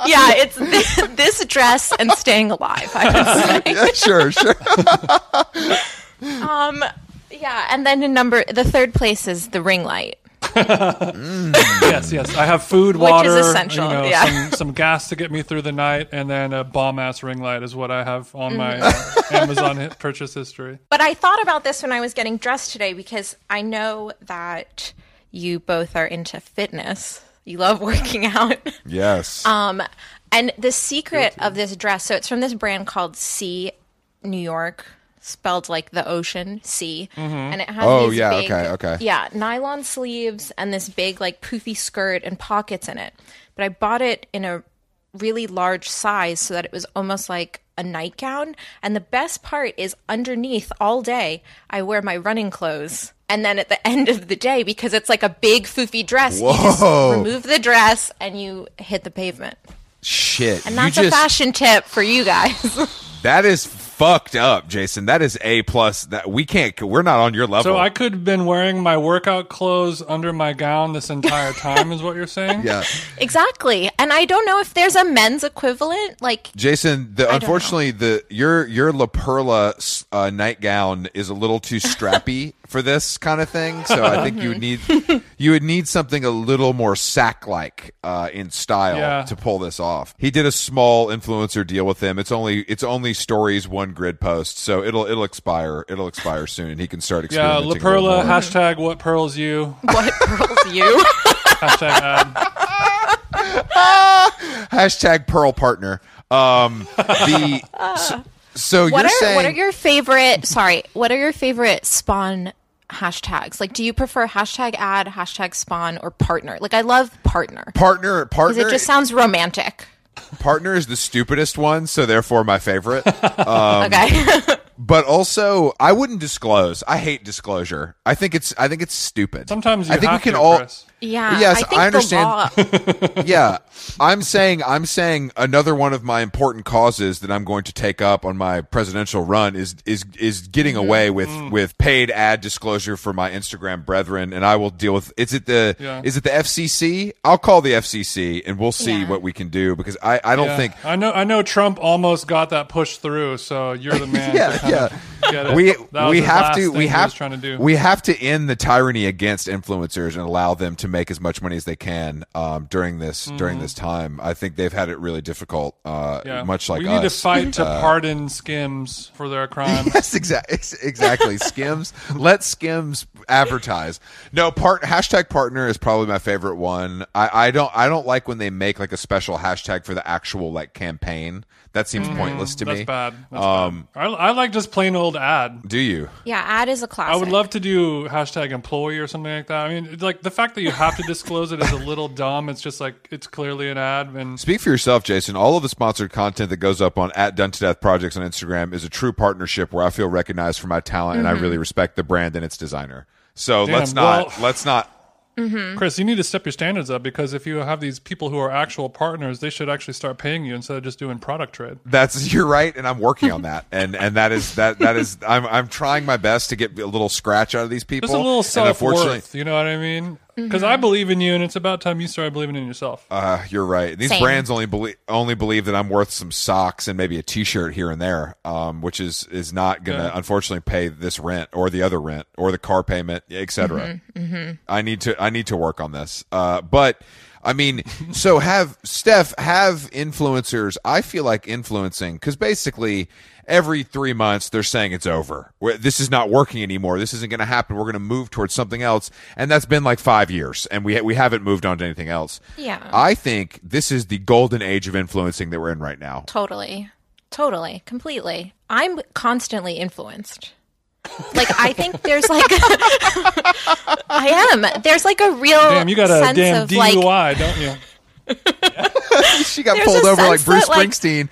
S3: yeah, it's this, this dress and staying alive. I would say. [laughs]
S2: Yeah, sure, sure. [laughs]
S3: Um, yeah, and then in number the third place is the ring light.
S1: yes, yes. I have food,
S3: Which is
S1: water,
S3: essential,
S1: you know,
S3: yeah.
S1: some, some gas to get me through the night, and then a bomb ass ring light is what I have on my uh, Amazon purchase history.
S3: But I thought about this when I was getting dressed today because I know that you both are into fitness. You love working [laughs] out.
S2: Yes.
S3: Um, and the secret of this dress, so it's from this brand called Sea New York, spelled like the ocean sea, and it has
S2: Oh,
S3: these
S2: yeah,
S3: big,
S2: okay, okay.
S3: yeah, nylon sleeves and this big like poofy skirt and pockets in it. But I bought it in a really large size so that it was almost like a nightgown. And the best part is underneath all day, I wear my running clothes. And then at the end of the day, because it's like a big foofy dress, you just
S2: Whoa.
S3: remove the dress and you hit the pavement.
S2: Shit.
S3: And that's
S2: just,
S3: a fashion tip for you guys. [laughs]
S2: That is fucked up, Jason. That is A plus. That we can't. We're not on your level.
S1: So I could have been wearing my workout clothes under my gown this entire time, is what you're saying? [laughs]
S2: yeah. [laughs]
S3: exactly. And I don't know if there's a men's equivalent. Like,
S2: Jason, the,
S3: don't
S2: unfortunately, the your your La Perla uh, nightgown is a little too strappy for this kind of thing. So I think you would need you would need something a little more sack like uh, in style
S1: Yeah.
S2: to pull this off. He did a small influencer deal with him. It's only it's only stories one grid post, so it'll it'll expire. It'll expire soon, and he can start
S1: Yeah,
S2: experimenting.
S1: La Perla, hashtag what pearls you,
S3: what pearls you? [laughs]
S1: hashtag ad. [laughs]
S2: hashtag Pearl partner. Um, the [laughs] so, so
S3: what
S2: you're
S3: are
S2: saying
S3: what are your favorite? Sorry, what are your favorite spon hashtags? Like, do you prefer hashtag ad, hashtag spon, or partner? Like, I love partner
S2: partner
S3: because
S2: partner
S3: it just sounds romantic.
S2: partner is the stupidest one, so therefore my favorite. [laughs]
S3: Um, okay, [laughs]
S2: but also, I wouldn't disclose. I hate disclosure. I think it's I think it's stupid.
S1: Sometimes you
S2: I think
S1: have
S2: we can
S1: to,
S2: all.
S1: Chris.
S3: yeah.
S2: Yes,
S3: I think
S2: I understand.
S3: The law, [laughs]
S2: yeah, I'm saying I'm saying another one of my important causes that I'm going to take up on my presidential run is is is getting
S1: Mm-hmm.
S2: away with with paid ad disclosure for my Instagram brethren, and I will deal with. Is it the
S1: Yeah.
S2: is it the FCC? I'll call the FCC, and we'll see
S3: Yeah.
S2: what we can do because I I don't
S1: Yeah.
S2: think
S1: I know. I know Trump almost got that pushed through. So you're the [laughs] man.
S2: Yeah,
S1: to kind
S2: yeah.
S1: of Get
S2: we we have to we have
S1: trying to do.
S2: we have to end the tyranny against influencers and allow them to make as much money as they can um, during this during this time. I think they've had it really difficult, uh,
S1: Mm-hmm. yeah.
S2: much like
S1: we
S2: us.
S1: need to fight to
S2: Uh,
S1: pardon skims for their [laughs] crimes.
S2: Yes, exactly. Exactly. Skims. [laughs] Let Skims advertise. No, part hashtag partner is probably my favorite one. I, I don't I don't like when they make like a special hashtag for the actual like campaign. That seems pointless to
S1: Mm-hmm. That's
S2: me.
S1: bad. That's
S2: Um,
S1: bad. I, I like just plain old ad.
S2: Do you?
S3: yeah, ad is a classic.
S1: I would love to do hashtag employee or something like that. I mean, like the fact that you have to disclose it is a little [laughs] dumb. It's just like it's clearly an ad, and
S2: Speak for yourself, Jason. All of the sponsored content that goes up on at Done to Death Projects on Instagram is a true partnership where I feel recognized for my talent and I really respect the brand and its designer. So
S1: Damn,
S2: let's not
S1: well-
S2: let's not Mm-hmm.
S1: Chris, you need to step your standards up because if you have these people who are actual partners, they should actually start paying you instead of just doing product trade.
S2: that's [laughs] you're right and I'm working on that. And and that is that that is I'm I'm trying my best to get a little scratch out of these people.
S1: Just a little
S2: And
S1: self
S2: unfortunately-
S1: worth. You know what I mean? Because I believe in you, and it's about time you started believing in yourself.
S2: Uh, you're right. These
S3: Same.
S2: brands only believe only believe that I'm worth some socks and maybe a T-shirt here and there, um, which is is not gonna
S1: Yeah.
S2: unfortunately pay this rent or the other rent or the car payment, etc.
S3: Mm-hmm,
S2: I need to I need to work on this. Uh, but I mean, [laughs] so have Steff have influencers. I feel like influencing because basically every three months they're saying it's over. We're- This is not working anymore. This isn't going to happen. We're going to move towards something else, and that's been like five years, and we we haven't moved on to anything else.
S3: Yeah.
S2: I think this is the golden age of influencing that we're in right now.
S3: Totally. Totally. Completely. I'm constantly influenced. Like I think there's like [laughs] I am. There's like a real
S1: Damn, you got a
S3: sense
S1: damn DUI,
S3: like
S1: don't you? [laughs] [laughs]
S2: She got
S3: There's
S2: pulled over like Bruce
S3: that, like-
S2: Springsteen.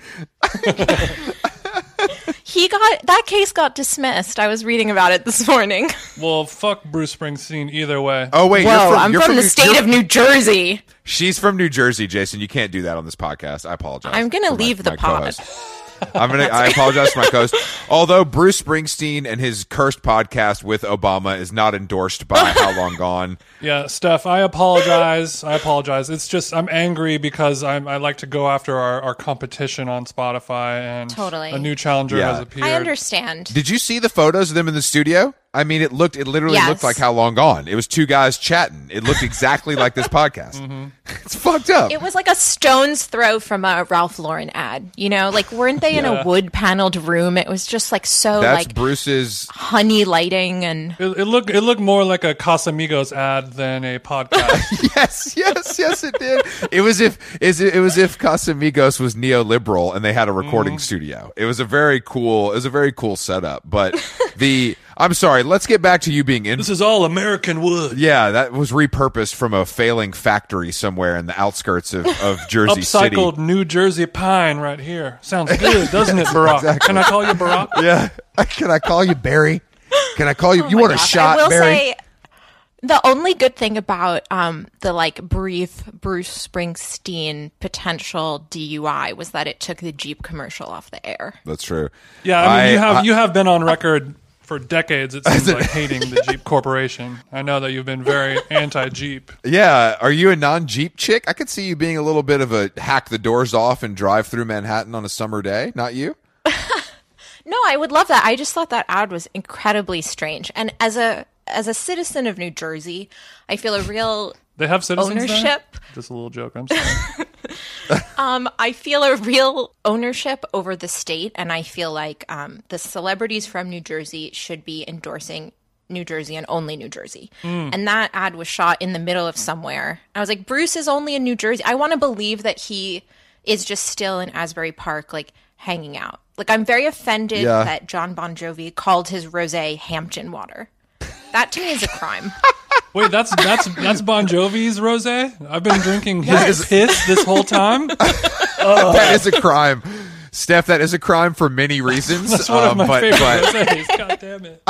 S3: He got that case got dismissed. I was reading about it this morning. [laughs]
S1: Well, fuck Bruce Springsteen either way.
S2: Oh wait,
S3: Whoa,
S2: you're from,
S3: I'm
S2: you're
S3: from, the
S2: New-
S3: state
S2: you're-
S3: of New Jersey.
S2: She's from New Jersey, Jason. You can't do that on this podcast. I apologize.
S3: I'm gonna
S2: for my-
S3: leave the
S2: my
S3: pod.
S2: Co-host. I'm gonna. I apologize for my co-host. Although Bruce Springsteen and his cursed podcast with Obama is not endorsed by [laughs] How Long Gone.
S1: Yeah, Steff, I apologize. I apologize. It's just I'm angry because I'm, I like to go after our, our competition on Spotify, and
S3: Totally.
S1: a new challenger
S2: Yeah.
S1: has appeared.
S3: I understand.
S2: Did you see the photos of them in the studio? I mean, it looked. It literally
S3: Yes.
S2: looked like How Long Gone. It was two guys chatting. It looked exactly like this podcast. [laughs]
S1: Mm-hmm. [laughs]
S2: It's fucked up.
S3: It was like a stone's throw from a Ralph Lauren ad. You know, like weren't they in a wood paneled room? It was just like so
S2: That's
S3: like
S2: Bruce's.
S3: honey lighting and
S1: It, it looked it looked more like a Casamigos ad than a podcast. [laughs]
S2: Yes, yes, yes, it did. It was if is it, it was if Casamigos was neoliberal and they had a recording
S1: Mm-hmm.
S2: studio. It was a very cool. It was a very cool setup. But the I'm sorry. Let's get back to you being in.
S1: this is all American wood.
S2: Yeah, that was repurposed from a failing factory somewhere in the outskirts of, of [laughs] Jersey
S1: Upcycled
S2: City.
S1: New Jersey pine right here. Sounds good, doesn't it, [laughs] Barack? Can I call you Barack? [laughs]
S2: Yeah. Can I call you Barry? Can I call you? you
S3: Oh my
S2: want a
S3: gosh.
S2: shot,
S3: I will
S2: Barry?
S3: say the only good thing about um, the like brief Bruce Springsteen potential DUI was that it took the Jeep commercial off the air.
S2: That's true.
S1: Yeah, I mean, you have
S2: I-
S1: you have been on record for decades. It seems like hating the Jeep Corporation. I know that you've been very [laughs] anti-Jeep.
S2: Yeah, are you a non-Jeep chick? I could see you being a little bit of a hack the doors off and drive through Manhattan on a summer day. Not you? [laughs]
S3: No, I would love that. I just thought that ad was incredibly strange. And as a as a citizen of New Jersey, I feel a real
S1: They have citizens there?
S3: ownership.
S1: Just a little joke. I'm sorry. [laughs]
S3: Um, I feel a real ownership over the state, and I feel like um, the celebrities from New Jersey should be endorsing New Jersey and only New Jersey. And that ad was shot in the middle of somewhere. I was like, Bruce is only in New Jersey. I want to believe that he is just still in Asbury Park, like hanging out. Like I'm very offended
S2: Yeah.
S3: that John Bon Jovi called his rosé Hampton water. That to me is a crime. [laughs]
S1: Wait, that's that's that's Bon Jovi's rosé. I've been drinking his piss this whole time. [laughs]
S2: that is a crime. Steff, that is a crime for many reasons.
S1: That's one of
S2: um,
S1: my
S2: but,
S1: favorite
S2: but
S1: rosés. God damn it!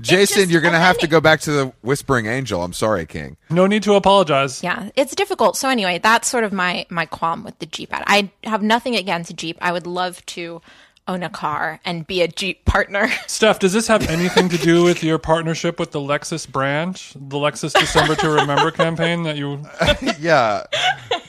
S2: Jason,
S3: just-
S2: you're going to have to go back to the Whispering Angel. I'm sorry, King.
S1: No need to apologize.
S3: Yeah, it's difficult. So anyway, that's sort of my my qualm with the Jeep ad. I have nothing against Jeep. I would love to own a car and be a Jeep partner. [laughs]
S1: Steff, does this have anything to do with your partnership with the Lexus brand, the Lexus December to Remember campaign that you [laughs]
S2: Yeah,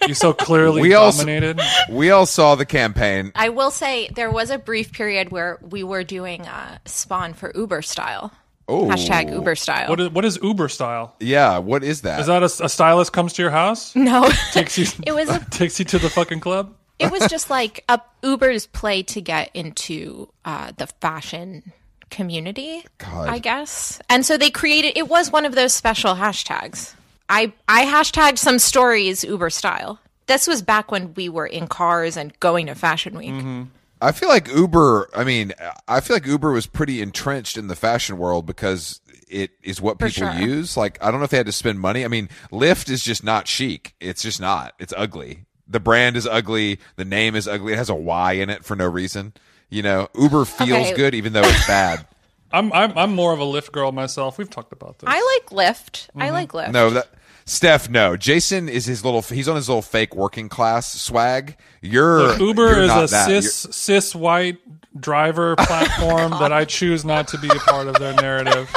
S1: you so clearly
S2: We also-
S1: dominated?
S2: we all saw the campaign.
S3: I will say there was a brief period where we were doing uh, spon for Uber style.
S2: Oh.
S3: Hashtag Uber style.
S1: What is, what is Uber style?
S2: Yeah, what is that?
S1: Is that a, a stylist comes to your house,
S3: no,
S1: takes you, [laughs]
S3: it was a,
S1: takes you to the fucking club?
S3: It was just like a Uber's play to get into uh, the fashion community,
S2: God.
S3: I guess. And so they created it was one of those special hashtags. I I hashtagged some stories Uber style. This was back when we were in cars and going to Fashion Week.
S1: Mm-hmm.
S2: I feel like Uber. I mean, I feel like Uber was pretty entrenched in the fashion world because it is what people
S3: sure.
S2: use. Like, I don't know if they had to spend money. I mean, Lyft is just not chic. It's just not. It's ugly. The brand is ugly. The name is ugly. It has a Y in it for no reason. You know, Uber feels
S3: Okay.
S2: good even though it's bad. [laughs]
S1: I'm I'm I'm more of a Lyft girl myself. We've talked about this.
S3: I like Lyft. I like Lyft.
S2: Mm-hmm. No, that Steff. No, Jason is his little. He's on his little fake working class swag. You're
S1: Uber
S2: you're
S1: is
S2: not
S1: a
S2: that.
S1: cis cis white driver platform that I choose not to be a part of their narrative.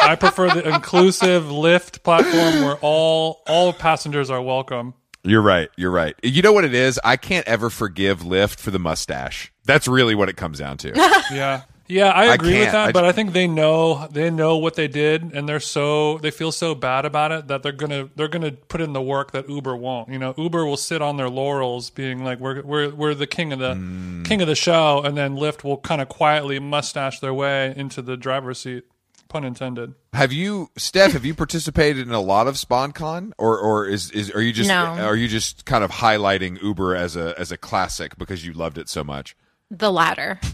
S1: I prefer the inclusive Lyft platform where all all passengers are welcome.
S2: You're right. You're right. You know what it is? I can't ever forgive Lyft for the mustache. That's really what it comes down to. [laughs]
S1: Yeah. Yeah, I
S2: I
S1: agree with that,
S2: I
S1: but
S2: ju-
S1: I think they know they know what they did, and they're so they feel so bad about it that they're gonna they're gonna put in the work that Uber won't. You know, Uber will sit on their laurels, being like we're we're we're the king of the
S2: Mm.
S1: king of the show, and then Lyft will kind of quietly mustache their way into the driver's seat. Pun intended.
S2: Have you, Steff? Have you participated in a lot of sponcon, or or is is are you just
S3: No.
S2: are you just kind of highlighting Uber as a as a classic because you loved it so much?
S3: The latter. [laughs]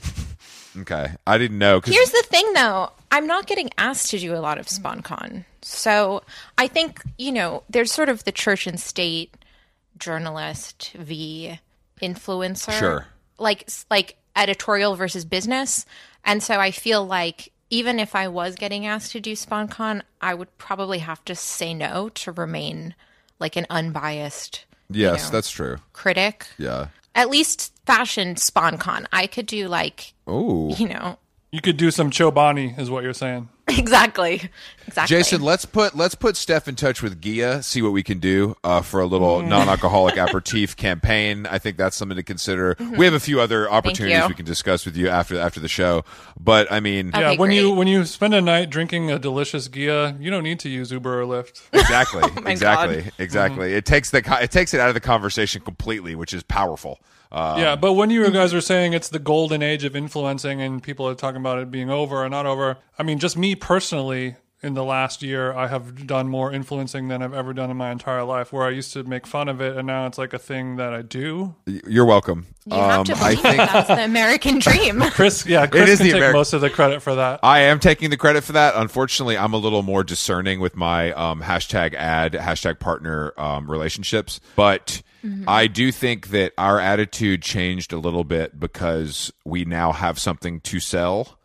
S2: Okay, I didn't know. 'cause-
S3: Here's the thing, though. I'm not getting asked to do a lot of sponcon. So I think, you know, there's sort of the church and state journalist v influencer.
S2: Sure.
S3: Like, like editorial versus business. And so I feel like even if I was getting asked to do sponcon, I would probably have to say no to remain like an unbiased
S2: yes,
S3: know.
S2: that's true.
S3: critic.
S2: Yeah.
S3: At least fashion sponcon. I could do like,
S2: Oh,
S3: you know,
S1: You could do some Chobani, is what you're saying. [laughs]
S3: exactly. Exactly.
S2: Jason, let's put let's put Steff in touch with Ghia, see what we can do uh, for a little
S3: Mm.
S2: non-alcoholic [laughs] aperitif campaign. I think that's something to consider. We have a few other opportunities
S3: Mm-hmm.
S2: we can discuss with you after after the show. But I mean,
S3: Okay,
S1: yeah, when you when you spend a night drinking a delicious Ghia, you don't need to use Uber or Lyft. [laughs]
S2: exactly,
S3: Oh
S2: exactly,
S3: God.
S2: exactly. It takes the it takes it out of the conversation completely, which is powerful. Uh,
S1: Yeah, but when you guys are saying it's the golden age of influencing and people are talking about it being over or not over, I mean, just me personally, in the last year, I have done more influencing than I've ever done in my entire life. Where I used to make fun of it, and now it's like a thing that I do.
S2: you're welcome.
S3: You have to
S2: Um, I
S3: believe
S2: think
S3: it. That's the American dream. [laughs]
S1: Chris, yeah, Chris
S2: is
S1: can
S2: the
S1: take
S2: Ameri-
S1: most of the credit for that.
S2: I am taking the credit for that. Unfortunately, I'm a little more discerning with my um, hashtag ad, hashtag partner um, relationships. But Mm-hmm. I do think that our attitude changed a little bit because we now have something to sell.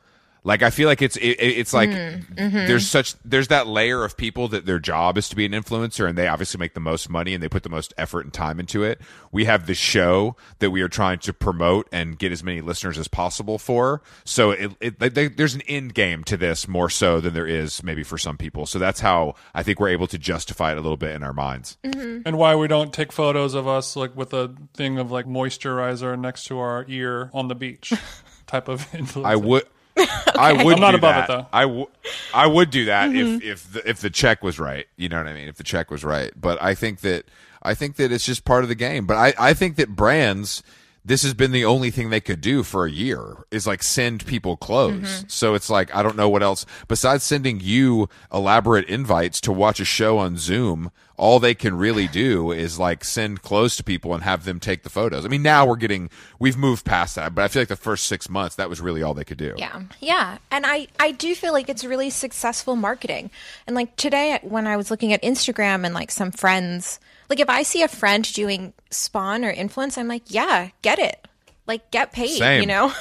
S2: Like I feel like it's it, it's like mm, mm-hmm. there's such there's that layer of people that their job is to be an influencer and they obviously make the most money and they put the most effort and time into it. We have the show that we are trying to promote and get as many listeners as possible for. So it, it like, there- there's an end game to this more so than there is maybe for some people. So that's how I think we're able to justify it a little bit in our minds. Mm-hmm.
S1: and why we don't take photos of us like with a thing of like moisturizer next to our ear on the beach [laughs] type of influence.
S2: I would. [laughs] I would.
S1: I'm not
S2: do
S1: above
S2: that.
S1: it, though.
S2: I w- I would do that if mm-hmm. if the, if the check was right. You know what I mean? If the check was right. But I think that I think that it's just part of the game. But I I think that brands. This has been the only thing they could do for a year is like send people clothes. Mm-hmm. So it's like I don't know what else besides sending you elaborate invites to watch a show on Zoom. All they can really do is like send clothes to people and have them take the photos. I mean, now we're getting we've moved past that, but I feel like the first six months that was really all they could do.
S3: Yeah. Yeah. And I, I do feel like it's really successful marketing. And like today, when I was looking at Instagram and like some friends, like if I see a friend doing spon or influence, I'm like, yeah, get it. Like get paid,
S2: Same.
S3: you know?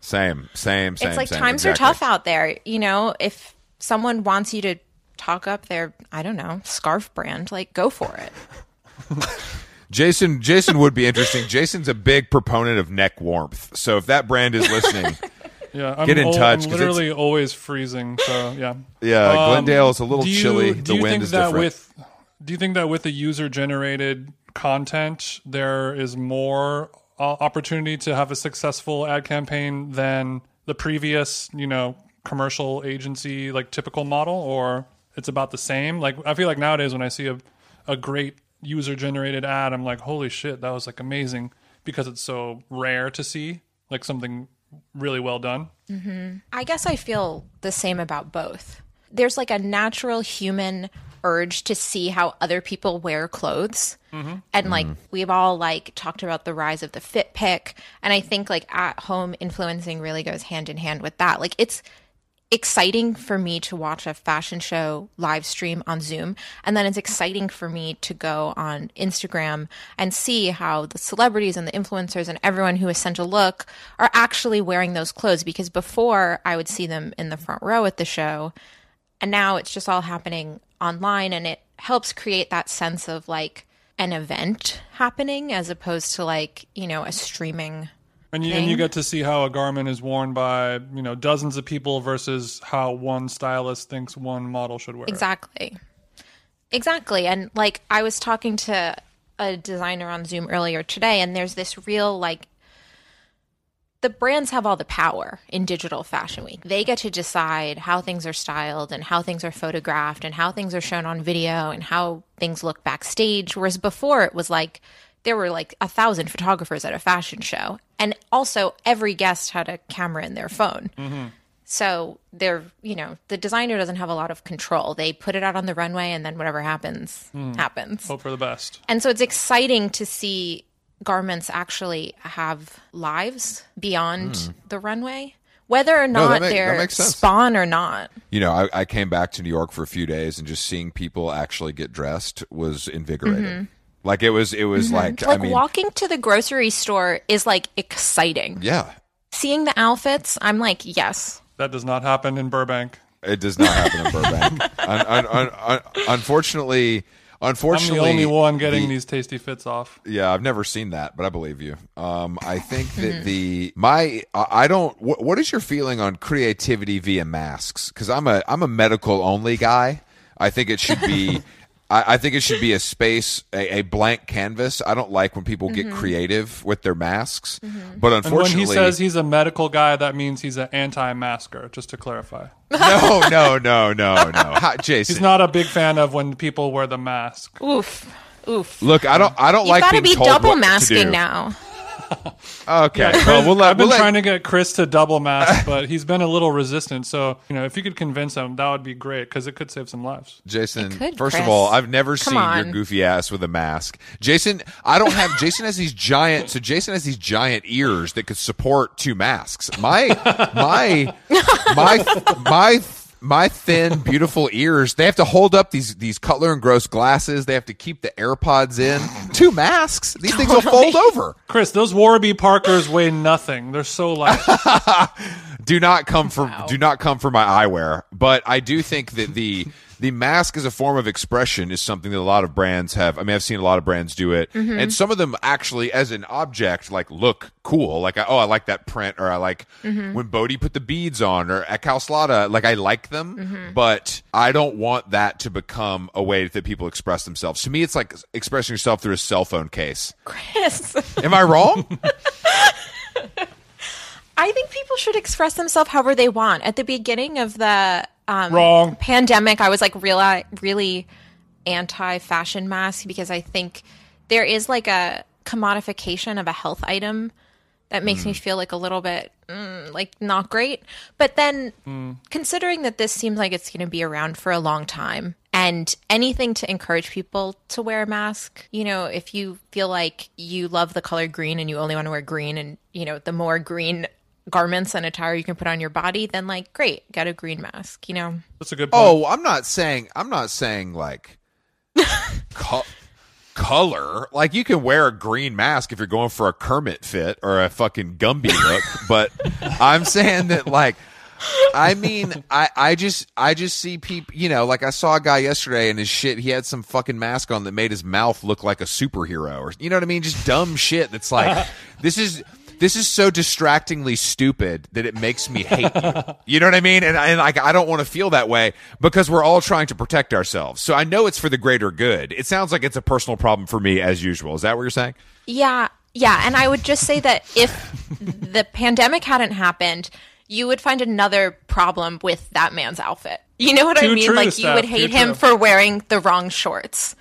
S2: Same, same, same.
S3: it's like
S2: same,
S3: times
S2: exactly.
S3: are tough out there. You know, if someone wants you to talk up their, I don't know, scarf brand, like go for it. [laughs]
S2: Jason, Jason would be interesting. Jason's a big proponent of neck warmth, so if that brand is listening, [laughs]
S1: Yeah, I'm
S2: Get in
S1: al-
S2: touch,
S1: I'm
S2: 'cause
S1: literally always freezing. So yeah,
S2: yeah,
S1: Um,
S2: Glendale is a little
S1: do you,
S2: chilly.
S1: Do
S2: The
S1: you
S2: wind
S1: think
S2: is
S1: that
S2: different.
S1: with do you think that with the user generated content, there is more uh, opportunity to have a successful ad campaign than the previous, you know, commercial agency like typical model, or it's about the same? Like I feel like nowadays when I see a a great user generated ad, I'm like, holy shit, that was like amazing because it's so rare to see like something really well done.
S3: I guess I feel the same about both. There's like a natural human urge to see how other people wear clothes. Mm-hmm. And like mm-hmm. we've all like talked about the rise of the fit pick and I think like at home influencing really goes hand in hand with that. Like it's exciting for me to watch a fashion show live stream on Zoom. And then it's exciting for me to go on Instagram and see how the celebrities and the influencers and everyone who has sent a look are actually wearing those clothes. Because before I would see them in the front row at the show. And now it's just all happening online and it helps create that sense of like an event happening as opposed to like, you know, a streaming
S1: And you, and you get to see how a garment is worn by you know dozens of people versus how one stylist thinks one model should wear. it.
S3: Exactly. Exactly. And like I was talking to a designer on Zoom earlier today and there's this real like the brands have all the power in digital fashion week. They get to decide how things are styled and how things are photographed and how things are shown on video and how things look backstage. Whereas before it was like there were like a thousand photographers at a fashion show. And also every guest had a camera in their phone. Mm-hmm. So they're, you know, the designer doesn't have a lot of control. They put it out on the runway and then whatever happens, hmm. happens.
S1: Hope for the best.
S3: And so it's exciting to see garments actually have lives beyond the runway, whether or not
S2: that make-
S3: they're
S2: makes
S3: spon or not.
S2: You know, I, I came back to New York for a few days, and just seeing people actually get dressed was invigorating. Like it was, it was like,
S3: Mm-hmm. Like
S2: I mean,
S3: walking to the grocery store is like exciting.
S2: yeah,
S3: Seeing the outfits, I'm like, yes.
S1: That does not happen in Burbank.
S2: it does not happen in Burbank. [laughs] un, un, un, un, unfortunately,
S1: I'm the only one getting
S2: the-
S1: these tasty fits off.
S2: Yeah, I've never seen that, but I believe you. Um, I think that the my I I don't. What, what is your feeling on creativity via masks? Because I'm a I'm a medical only guy. I think it should be. [laughs] I, I think it should be a space, a, a blank canvas. I don't like when people get mm-hmm. creative with their masks, mm-hmm. but
S1: And when he says he's a medical guy, that means he's an anti-masker. Just to clarify, [laughs]
S2: no, no, no, no, no. Hi, Jason,
S1: he's not a big fan of when people wear the mask.
S3: Oof. Oof.
S2: look, I don't, I don't
S3: You've
S2: like
S3: got to
S2: being
S3: be
S2: told
S3: double
S2: to
S3: masking
S2: do.
S3: now. [laughs]
S2: Okay,
S1: Chris,
S2: well, we'll let,
S1: I've been
S2: we'll let-
S1: trying to get Chris to double mask, [laughs] but he's been a little resistant. So you know, if you could convince him, that would be great because it could save some lives.
S2: Jason,
S3: could,
S2: first of all, I've never
S3: Come
S2: seen
S3: on.
S2: your goofy ass with a mask. Jason, I don't have. Jason has these giant. So Jason has these giant ears that could support two masks. My, my, [laughs] my, my. My thin, [laughs] beautiful ears. They have to hold up these these Cutler and Gross glasses. They have to keep the AirPods in. Two masks. These things will fold over.
S1: Chris, those Warby Parkers weigh nothing. They're so light. [laughs]
S2: do not come for do not come for my eyewear. But I do think that the the mask as a form of expression is something that a lot of brands have. I mean, I've seen a lot of brands do it, mm-hmm. and some of them actually, as an object, like look cool. Like, oh, I like that print, or I like mm-hmm. when Bode put the beads on, or at Collina Strada, like I like them, mm-hmm. but I don't want that to become a way that people express themselves. To me, it's like expressing yourself through a cell phone case.
S3: Chris. [laughs]
S2: Am I wrong? [laughs]
S3: I think people should express themselves however they want. At the beginning of the um,
S1: Wrong.
S3: pandemic, I was like really, really anti fashion mask because I think there is like a commodification of a health item that makes me feel like a little bit mm, like not great. But then considering that this seems like it's going to be around for a long time and anything to encourage people to wear a mask, you know, if you feel like you love the color green and you only want to wear green and, you know, the more green garments and attire you can put on your body, then like great, get a green mask, you know.
S1: That's a good oh, point.
S2: Oh, I'm not saying I'm not saying like [laughs] co- color. Like you can wear a green mask if you're going for a Kermit fit or a fucking Gumby [laughs] look, but I'm saying that like I mean, I, I just I just see people, you know, like I saw a guy yesterday and his shit, he had some fucking mask on that made his mouth look like a superhero or you know what I mean? Just dumb shit that's like [laughs] this is this is so distractingly stupid that it makes me hate you. [laughs] You know what I mean? And, and like I don't want to feel that way because we're all trying to protect ourselves. So I know it's for the greater good. It sounds like it's a personal problem for me as usual. Is that what you're saying?
S3: Yeah, yeah, and I would just say that if the pandemic hadn't happened, you would find another problem with that man's outfit. You know what I mean?
S1: true,
S3: like you
S1: Steff,
S3: would
S1: too
S3: hate him
S1: true.
S3: for wearing the wrong shorts.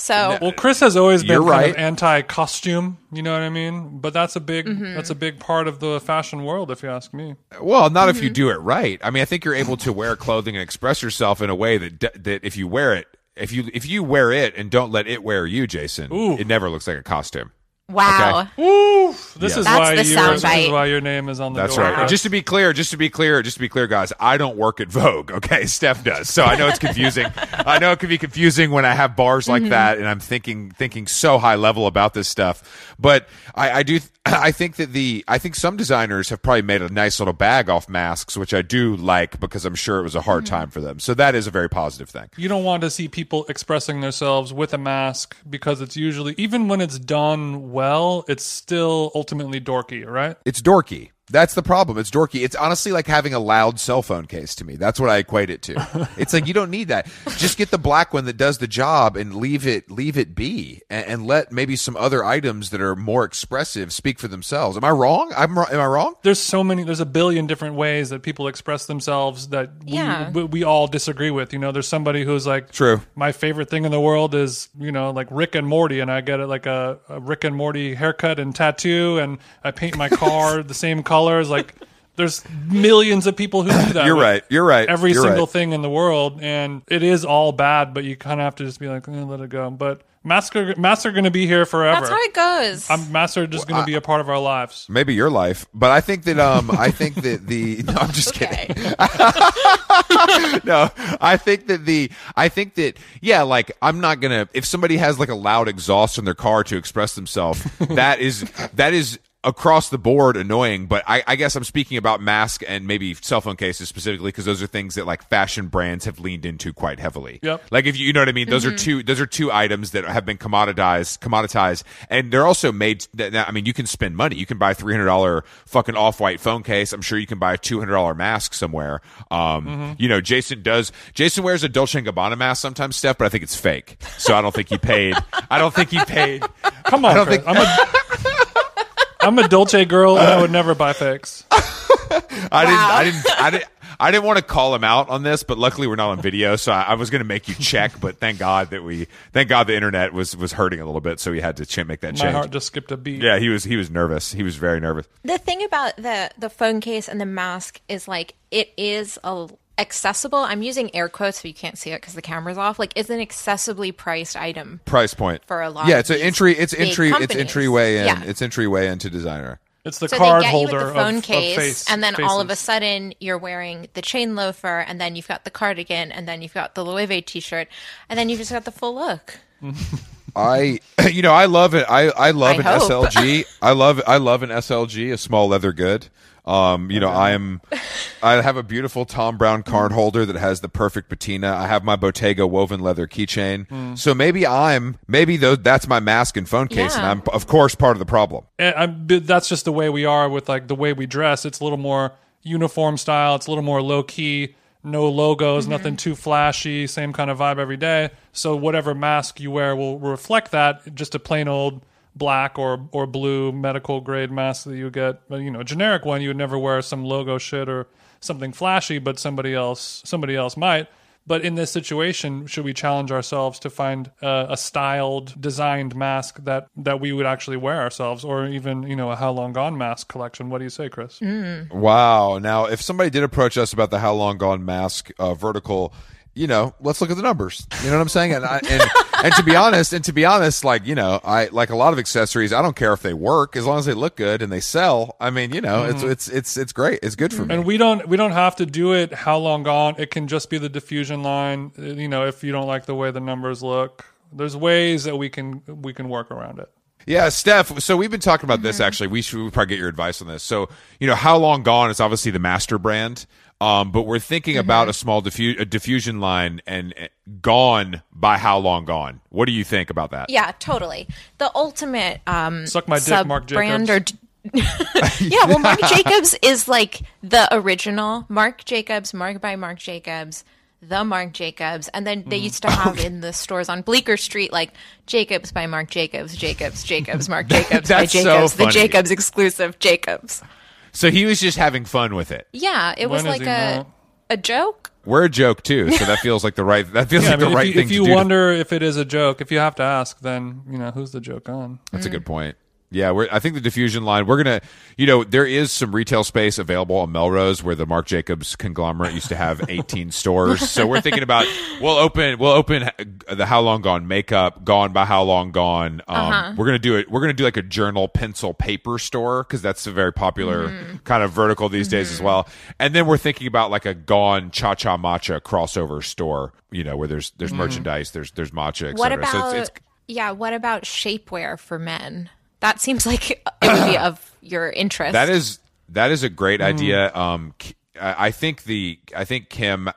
S3: So
S1: Well, Chris has always been
S2: You're
S1: kind
S2: right.
S1: of anti-costume. You know what I mean? But that's a big mm-hmm. that's a big part of the fashion world, if you ask me.
S2: Well, not if you mm-hmm. do it right. I mean, I think you're able to wear clothing and express yourself in a way that that if you wear it, if you if you wear it and don't let it wear you, Jason,
S1: Ooh.
S2: it never looks like a costume.
S3: Wow.
S1: Woo! This
S2: Yeah.
S1: is
S3: That's
S1: why
S3: the
S1: you this
S3: soundbite.
S1: is why your name is on the
S2: That's
S1: door.
S2: right.
S1: Chris.
S2: Just to be clear, just to be clear, just to be clear, guys, I don't work at Vogue. Okay, [laughs] Steff does, so I know it's confusing. I know it can be confusing when I have bars like mm-hmm. that, and I'm thinking thinking so high level about this stuff. But I, I do. [clears throat] I think that the I think some designers have probably made a nice little bag off masks, which I do like because I'm sure it was a hard mm-hmm. time for them. So that is a very positive thing.
S1: you don't want to see people expressing themselves with a mask because it's usually even when it's done well, it's still ultimately dorky, right?
S2: It's dorky. That's the problem. It's dorky. It's honestly like having a loud cell phone case to me. That's what I equate it to. [laughs] it's like you don't need that. Just get the black one that does the job and leave it leave it be, and, and let maybe some other items that are more expressive speak for themselves. Am I wrong? I'm am I wrong?
S1: There's so many. There's a billion different ways that people express themselves that we,
S3: Yeah.
S1: we, we all disagree with. You know, there's somebody who's like,
S2: True.
S1: My favorite thing in the world is you know like Rick and Morty, and I get it like a, a Rick and Morty haircut and tattoo, and I paint my [laughs] car the same colors. Like, there's millions of people who do that. [coughs]
S2: You're right. You're right.
S1: Every
S2: You're
S1: single
S2: right.
S1: thing in the world, and it is all bad, but you kind of have to just be like, eh, let it go. But masks are, masks are going to be here forever.
S3: That's how it goes.
S1: I'm, masks are just going to be a part of our lives.
S2: Maybe your life, but I think that um I think that the [laughs] no, I'm just kidding. [laughs] no, I think that the I think that yeah, like I'm not gonna if somebody has like a loud exhaust in their car to express themselves, that is that is across the board annoying. But I, I guess I'm speaking about mask and maybe cell phone cases specifically because those are things that like fashion brands have leaned into quite heavily.
S1: Yep.
S2: Like if you, you know what I mean, those are two those are two items that have been commoditized, commoditized, and they're also made. That, I mean, you can spend money. You can buy a three hundred dollar fucking off white phone case. I'm sure you can buy a two hundred dollar mask somewhere. Um, you know, Jason does. Jason wears a Dolce and Gabbana mask sometimes, Steff, but I think it's fake. So I don't think he paid. [laughs] I don't think he paid.
S1: Come on,
S2: don't
S1: Chris.
S2: think-
S1: I'm a I'm a Dolce girl, and I would never buy fakes. [laughs]
S2: I didn't. I didn't. I didn't. I didn't want to call him out on this, but luckily we're not on video, so I, I was going to make you check. But thank God that we, thank God the internet was was hurting a little bit, so we had to ch- make that
S1: My
S2: change.
S1: heart just skipped a beat.
S2: Yeah, he was he was nervous. He was very nervous.
S3: the thing about the the phone case and the mask is like it is a accessible. I'm using air quotes so you can't see it because the camera's off. Like, it's an accessibly priced item.
S2: Price point
S3: For a lot
S2: Yeah,
S3: of
S2: it's an entry. It's
S3: big
S2: entry. It's
S3: companies.
S2: entryway in.
S3: Yeah.
S2: It's entryway into designer.
S1: It's the
S3: So
S1: card
S3: they get you
S1: holder
S3: with the phone
S1: of,
S3: case,
S1: of face,
S3: and then all of a sudden you're wearing the chain loafer, and then you've got the cardigan, and then you've got the Loewe t-shirt, and then you've just got the full look. [laughs]
S2: I, [clears throat] you know, I love it. I I love
S3: I
S2: an
S3: hope.
S2: SLG. I love I love an SLG, a small leather good. Um, you know, I am. I have a beautiful Thom Browne card holder that has the perfect patina. I have my Bottega woven leather keychain.
S3: Hmm.
S2: So maybe I'm maybe those that's my mask and phone case, and
S3: Yeah.
S2: I'm of course part of the problem.
S1: And I'm, but that's just the way we are with like the way we dress. It's a little more uniform style. It's a little more low key. No logos,
S3: Mm-hmm.
S1: nothing too flashy. Same kind of vibe every day. So whatever mask you wear will reflect that. Just a plain old black or or blue medical grade mask that you get. You know, a generic one you would never wear some logo shit or something flashy, but somebody else somebody else might. But in this situation, should we challenge ourselves to find uh, a styled, designed mask that that we would actually wear ourselves, or even you know a How Long Gone mask collection? What do you say, Chris?
S2: Wow. Now, if somebody did approach us about the How Long Gone mask uh, vertical, you know, let's look at the numbers. You know what I'm saying? And, I, and and to be honest, and to be honest, like you know, I like a lot of accessories. I don't care if they work as long as they look good and they sell. I mean, you know, it's it's it's it's great. It's good for me.
S1: And we don't we don't have to do it How Long Gone. It can just be the diffusion line. uh, You know, if you don't like the way the numbers look, there's ways that we can we can work around it.
S2: Yeah, Steff. So we've been talking about this actually. We should we probably get your advice on this. So you know, how long gone is obviously the master brand, um, but we're thinking about a small diffu- a diffusion line and uh, gone by how long gone. What do you think about that?
S3: Yeah, totally. The ultimate um,
S1: Suck my dick,
S3: sub
S1: Marc
S3: brand
S1: Jacobs.
S3: or [laughs] yeah, well, Marc Jacobs is like the original Marc Jacobs, Marc by Marc Jacobs, the Marc Jacobs, and then
S1: Mm-hmm.
S3: they used to have in the stores on Bleecker Street like Jacobs by Marc Jacobs, Jacobs, Jacobs, Marc [laughs] Jacobs by
S2: That's so
S3: Jacobs, the. Jacobs exclusive Jacobs.
S2: So he was just having fun with it.
S3: Yeah, it was
S1: When is
S3: like
S1: he
S3: a
S1: not?
S3: a joke.
S2: We're a joke too, so that feels like the right. That feels [laughs]
S1: Yeah, I
S2: like
S1: mean,
S2: the right
S1: if you,
S2: thing
S1: if you
S2: to do.
S1: wonder if it is a joke, if you have to ask, then you know who's the joke on.
S2: That's a good point. Yeah, we're, I think the diffusion line. We're gonna, you know, there is some retail space available on Melrose where the Marc Jacobs conglomerate used to have [laughs] 18 stores. So we're thinking about [laughs] we'll open we'll open the How Long Gone makeup, Gone by How Long Gone. Um, uh-huh. We're gonna do it. We're gonna do like a journal, pencil, paper store because that's a very popular mm-hmm. kind of vertical these days as mm-hmm. well. And then we're thinking about like a Gone Cha Cha Matcha crossover store. You know, where there's there's mm. merchandise, there's there's matcha, etc.
S3: What about
S2: so it's, it's
S3: yeah? What about shapewear for men? That seems like it would be of your interest.
S2: That is that is a great
S1: Mm.
S2: idea. Um, K- I I think the I think Kim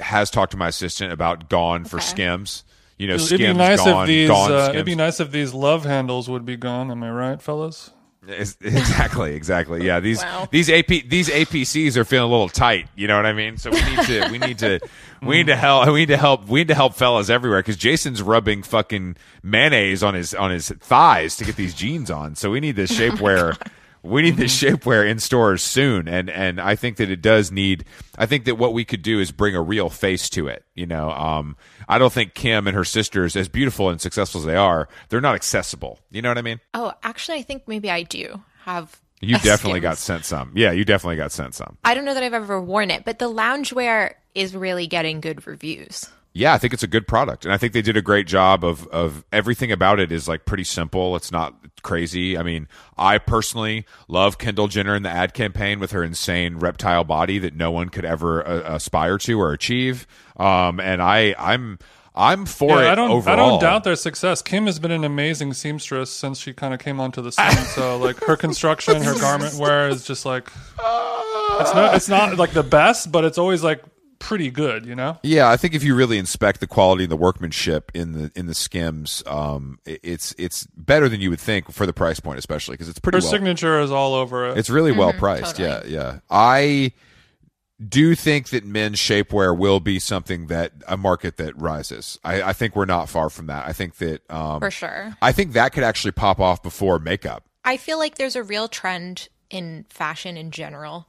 S2: has talked to my assistant about Gone for
S3: Okay.
S2: Skims. You know,
S1: It'd
S2: Skims
S1: be nice
S2: Gone,
S1: if these
S2: Gone
S1: uh,
S2: Skims.
S1: it'd be nice if these love handles would be gone. Am I right, fellas?
S2: It's- exactly, exactly. Yeah, these
S3: Wow.
S2: these AP these APCs are feeling a little tight. You know what I mean? So we need to we need to [laughs] we need to help we need to help we need to help fellas everywhere because Jason's rubbing fucking mayonnaise on his on his thighs to get these jeans on. So we need this [laughs] oh shapewear. We need this shapewear in stores soon, and and I think that it does need. I think that what we could do is bring a real face to it. You know, um, I don't think Kim and her sisters, as beautiful and successful as they are, they're not accessible. You know what I mean?
S3: Oh, actually, I think maybe I do have.
S2: You definitely got sent some. Yeah, you definitely got sent some.
S3: I don't know that I've ever worn it, but the loungewear is really getting good reviews.
S2: Yeah, I think it's a good product, and I think they did a great job of of everything about it is like pretty simple. It's not crazy. I mean, I personally love Kendall Jenner in the ad campaign with her insane reptile body that no one could ever uh, aspire to or achieve. Um, and I I'm I'm for it
S1: Yeah, I don't.
S2: overall.
S1: I don't doubt their success. Kim has been an amazing seamstress since she kind of came onto the scene. [laughs] so like her construction, her garment wear is just like [laughs] it's not. It's not like the best, but it's always like pretty good. You know.
S2: Yeah, I think if you really inspect the quality and the workmanship in the in the skims, um, it's it's better than you would think for the price point, especially because it's pretty
S1: Her
S2: well.
S1: signature is all over it.
S2: It's really well priced.
S3: totally.
S2: Yeah, yeah. I do think that men's shapewear will be something that a market that rises. I, I think we're not far from that. I think that um,
S3: For sure.
S2: I think that could actually pop off before makeup.
S3: I feel like there's a real trend in fashion in general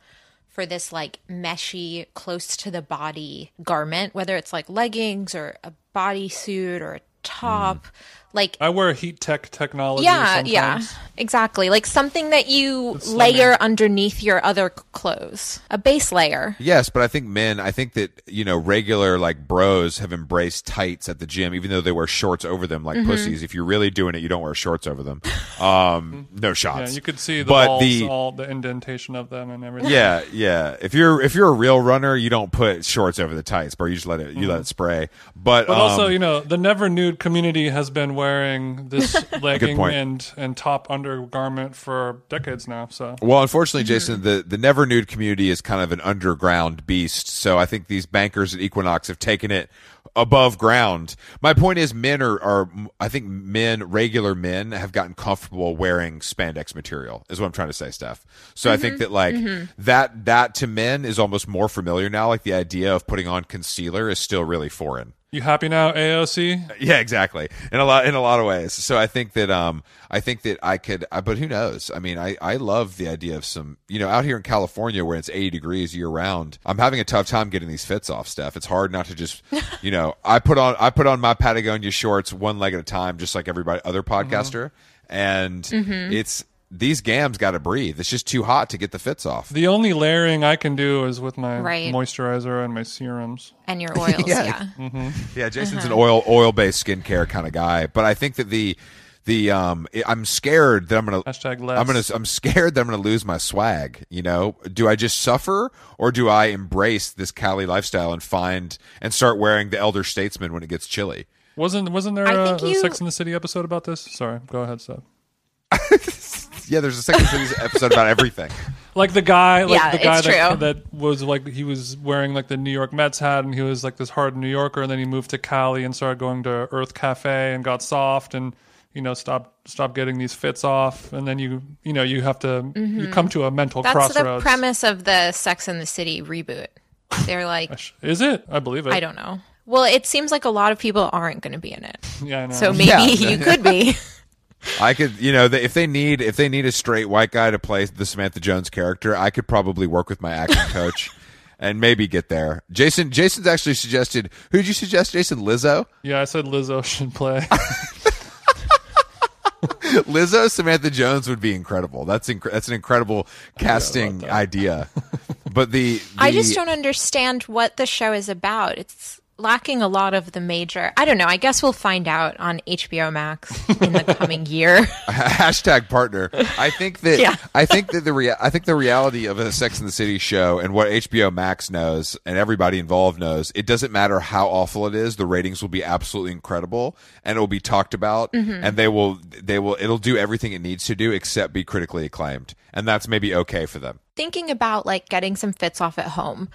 S3: for this like meshy, close to the body garment, whether it's like leggings or a bodysuit or a top. Mm. Like,
S1: I wear Heattech technology.
S3: yeah,
S1: sometimes.
S3: yeah, exactly. Like something that you
S1: It's
S3: layer underneath your other clothes, a base layer.
S2: Yes, but I think men, I think that, you know, regular like bros have embraced tights at the gym, even though they wear shorts over them
S3: Mm-hmm.
S2: like pussies. If you're really doing it, you don't wear shorts over them. Um, no shots.
S1: Yeah, you could see the
S2: but
S1: balls,
S2: the,
S1: all the indentation of them and everything.
S2: yeah, yeah. If you're if you're a real runner, you don't put shorts over the tights, bro. You just let it you let it spray. But,
S1: But also,
S2: um,
S1: you know, the never nude community has been wearing this [laughs] legging
S2: point.
S1: and and top undergarment for decades now. So
S2: Well, unfortunately, Jason, the, the never nude community is kind of an underground beast. So I think these bankers at Equinox have taken it above ground. My point is, men are, are I think men, regular men, have gotten comfortable wearing spandex material. Is what I'm trying to say, Steff. So I think mm-hmm. that like mm-hmm. that that to men is almost more familiar now. Like the idea of putting on concealer is still really foreign.
S1: You happy now, AOC?
S2: Yeah, exactly. In a lot in a lot of ways. So I think that um I think that I could uh, but who knows? I mean, I I love the idea of some, you know, out here in California where it's 80 degrees year round. I'm having a tough time getting these fits off, Steff. It's hard not to just, [laughs] you know, I put on I put on my Patagonia shorts one leg at a time just like everybody other podcaster and it's these gams got to breathe. It's just too hot to get the fits off.
S1: The only layering I can do is with my
S3: Right.
S1: moisturizer and my serums.
S3: And your oils, [laughs]
S2: Yeah.
S3: yeah.
S2: Yeah, Jason's an oil oil based skincare kind of guy, but I think that the the um I- I'm scared that I'm gonna
S1: Hashtag less.
S2: I'm gonna I'm scared that I'm gonna lose my swag. You know, do I just suffer or do I embrace this Cali lifestyle and find and start wearing the elder statesman when it gets chilly?
S1: Wasn't wasn't there
S3: I
S1: a,
S3: think
S1: a
S3: you-
S1: Sex in the City episode about this? Sorry, go ahead, Seb. [laughs] [laughs]
S2: Yeah, there's a second series [laughs] episode about everything.
S1: Like the guy, like
S3: Yeah,
S1: the guy
S3: it's
S1: that,
S3: true.
S1: that was like he was wearing like the New York Mets hat, and he was like this hard New Yorker, and then he moved to Cali and started going to Earth Cafe and got soft, and you know stopped stopped getting these fits off, and then you you know you have to you come to a mental
S3: Mm-hmm. That's the
S1: crossroads.
S3: premise of the Sex and the City reboot. They're [laughs] like,
S1: Is it? I believe it.
S3: I don't know. Well, it seems like a lot of people aren't going to be in it.
S1: Yeah, I know.
S3: So maybe
S2: Yeah.
S3: you could be.
S2: I could, you know, if they need if they need a straight white guy to play the Samantha Jones character, I could probably work with my acting coach [laughs] and maybe get there. Jason Jason's actually suggested. who'd you suggest, Jason? Lizzo.
S1: yeah, I said Lizzo should play. [laughs]
S2: Lizzo Samantha Jones would be incredible. That's inc- that's an incredible casting idea. [laughs] But the,
S3: I just don't understand what the show is about. It's lacking a lot of the major. I don't know. I guess we'll find out on HBO Max in the [laughs] coming year. [laughs]
S2: hashtag partner. I think that
S3: Yeah.
S2: I think that the rea- I think the reality of a Sex and the City show and what HBO Max knows and everybody involved knows, it doesn't matter how awful it is, the ratings will be absolutely incredible and it will be talked about
S3: Mm-hmm.
S2: and they will they will it'll do everything it needs to do except be critically acclaimed. And that's maybe okay for them.
S3: Thinking about like getting some fits off at home.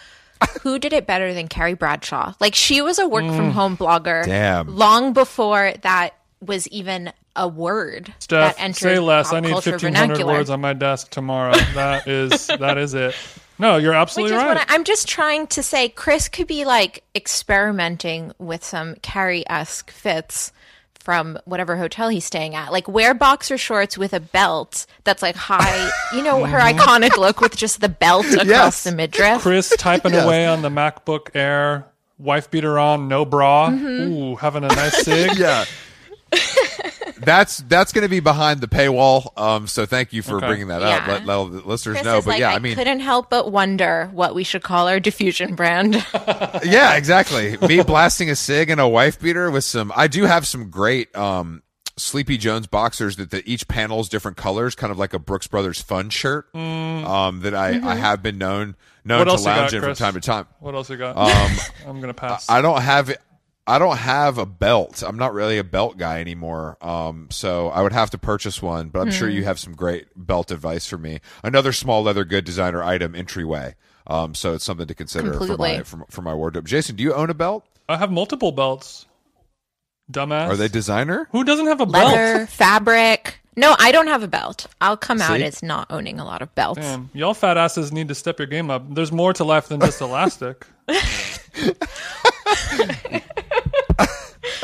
S3: Who did it better than Carrie Bradshaw? Like she was a work from mm. home blogger
S2: Damn.
S3: long before that was even a word
S1: Steff,
S3: that enters
S1: say less. I need
S3: culture
S1: fifteen hundred words on my desk tomorrow. that is that is it. No, you're
S3: Which
S1: absolutely
S3: is
S1: right.
S3: what I, I'm just trying to say. Chris could be like experimenting with some Carrie esque fits from whatever hotel he's staying at. Like wear boxer shorts with a belt that's like high. You know her
S1: Mm-hmm.
S3: iconic look with just the belt [laughs] across
S2: Yes.
S3: the midriff.
S1: Chris typing away on the MacBook Air, wife beater on, no bra.
S3: Mm-hmm.
S1: Ooh, having a nice [laughs] cig.
S2: yeah. That's that's going to be behind the paywall. Um, so thank you for
S1: Okay.
S2: bringing that up.
S3: Yeah.
S2: Let, let listeners
S3: Chris
S2: know. But
S3: like,
S2: yeah,
S3: I,
S2: I mean,
S3: couldn't help but wonder what we should call our diffusion brand. [laughs]
S2: yeah, exactly. Me blasting a cig and a wife beater with some. I do have some great um, Sleepy Jones boxers that the, each panel is different colors, kind of like a Brooks Brothers fun shirt. Um, that I, I have been known known
S1: What
S2: to
S1: else you got,
S2: lounge in from time to time.
S1: What else you got?
S2: Um, [laughs]
S1: I'm gonna pass.
S2: I don't have I don't have a belt. I'm not really a belt guy anymore. Um, so I would have to purchase one, but I'm sure
S3: Hmm.
S2: you have some great belt advice for me. Another small leather good designer item entryway. Um, so it's something to consider for my for, for my wardrobe. Jason, do you own a belt?
S1: I have multiple belts. Dumbass.
S2: Are they designer?
S1: Who doesn't have a belt?
S3: Leather, fabric. No, I don't have a belt. I'll come out as not owning a lot of belts.
S1: Damn, y'all fat asses need to step your game up. There's more to life than just [laughs] elastic. [laughs]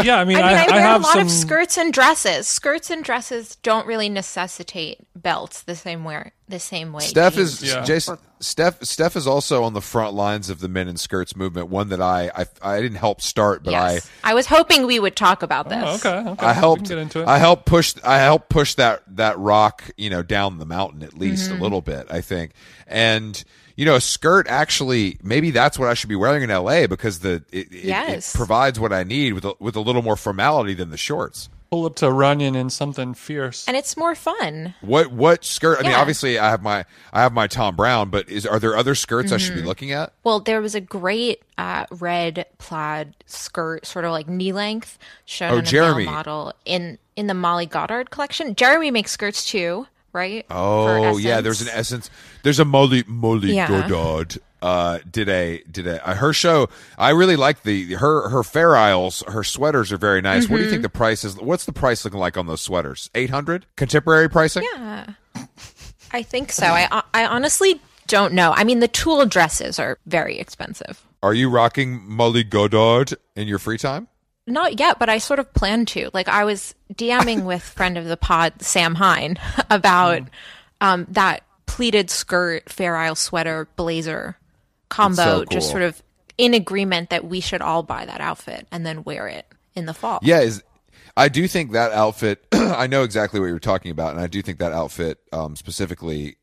S1: yeah, I mean,
S3: I mean,
S1: I,
S3: I,
S1: I
S3: wear
S1: have
S3: a lot
S1: some.
S3: of skirts and dresses. Skirts and dresses don't really necessitate belts the same way. The same way. Steff
S2: is
S1: Yeah.
S2: Jason. Steff Steff is also on the front lines of the men in skirts movement. One that I I, I didn't help start, but
S3: yes. I, was hoping we would talk about this.
S1: Oh, okay, okay.
S2: I, I helped
S1: get into it.
S2: I helped push I helped push that that rock you know down the mountain at least
S3: Mm-hmm.
S2: a little bit. I think and. You know, a skirt actually maybe that's what I should be wearing in LA because the it, it-
S3: Yes.
S2: it provides what I need with a, with a little more formality than the shorts.
S1: Pull up to Runyon in something fierce.
S3: And it's more fun.
S2: What what skirt? I mean, obviously I have my I have my Thom Browne, but is are there other skirts I
S3: Mm-hmm.
S2: should be looking at?
S3: Well, there was a great uh, red plaid skirt, sort of like knee length, shown
S2: Oh,
S3: on a
S2: Jeremy.
S3: male model in in the Molly Goddard collection. Jeremy makes skirts too, right?
S2: Oh yeah, there's an essence. There's a Molly Molly
S3: Yeah.
S2: Goddard. Uh, did a did a uh, her show? I really like the her her Fair Isles. Her sweaters are very nice. What do you
S3: Mm-hmm.
S2: think the price is? What's the price looking like on those sweaters? Eight hundred contemporary pricing.
S3: Yeah, I think so. I I honestly don't know. I mean, the tulle dresses are very expensive.
S2: Are you rocking Molly Goddard in your free time?
S3: Not yet, but I sort of plan to. Like, I was DMing [laughs] with friend of the pod, Sam Hine, [laughs] about
S2: Mm.
S3: um, that pleated skirt, Fair Isle sweater, blazer combo,
S2: so
S3: just sort of in agreement that we should all buy that outfit and then wear it in the fall.
S2: Yeah, is I do think that outfit. [clears throat] I know exactly what you're talking about, and I do think that outfit um, specifically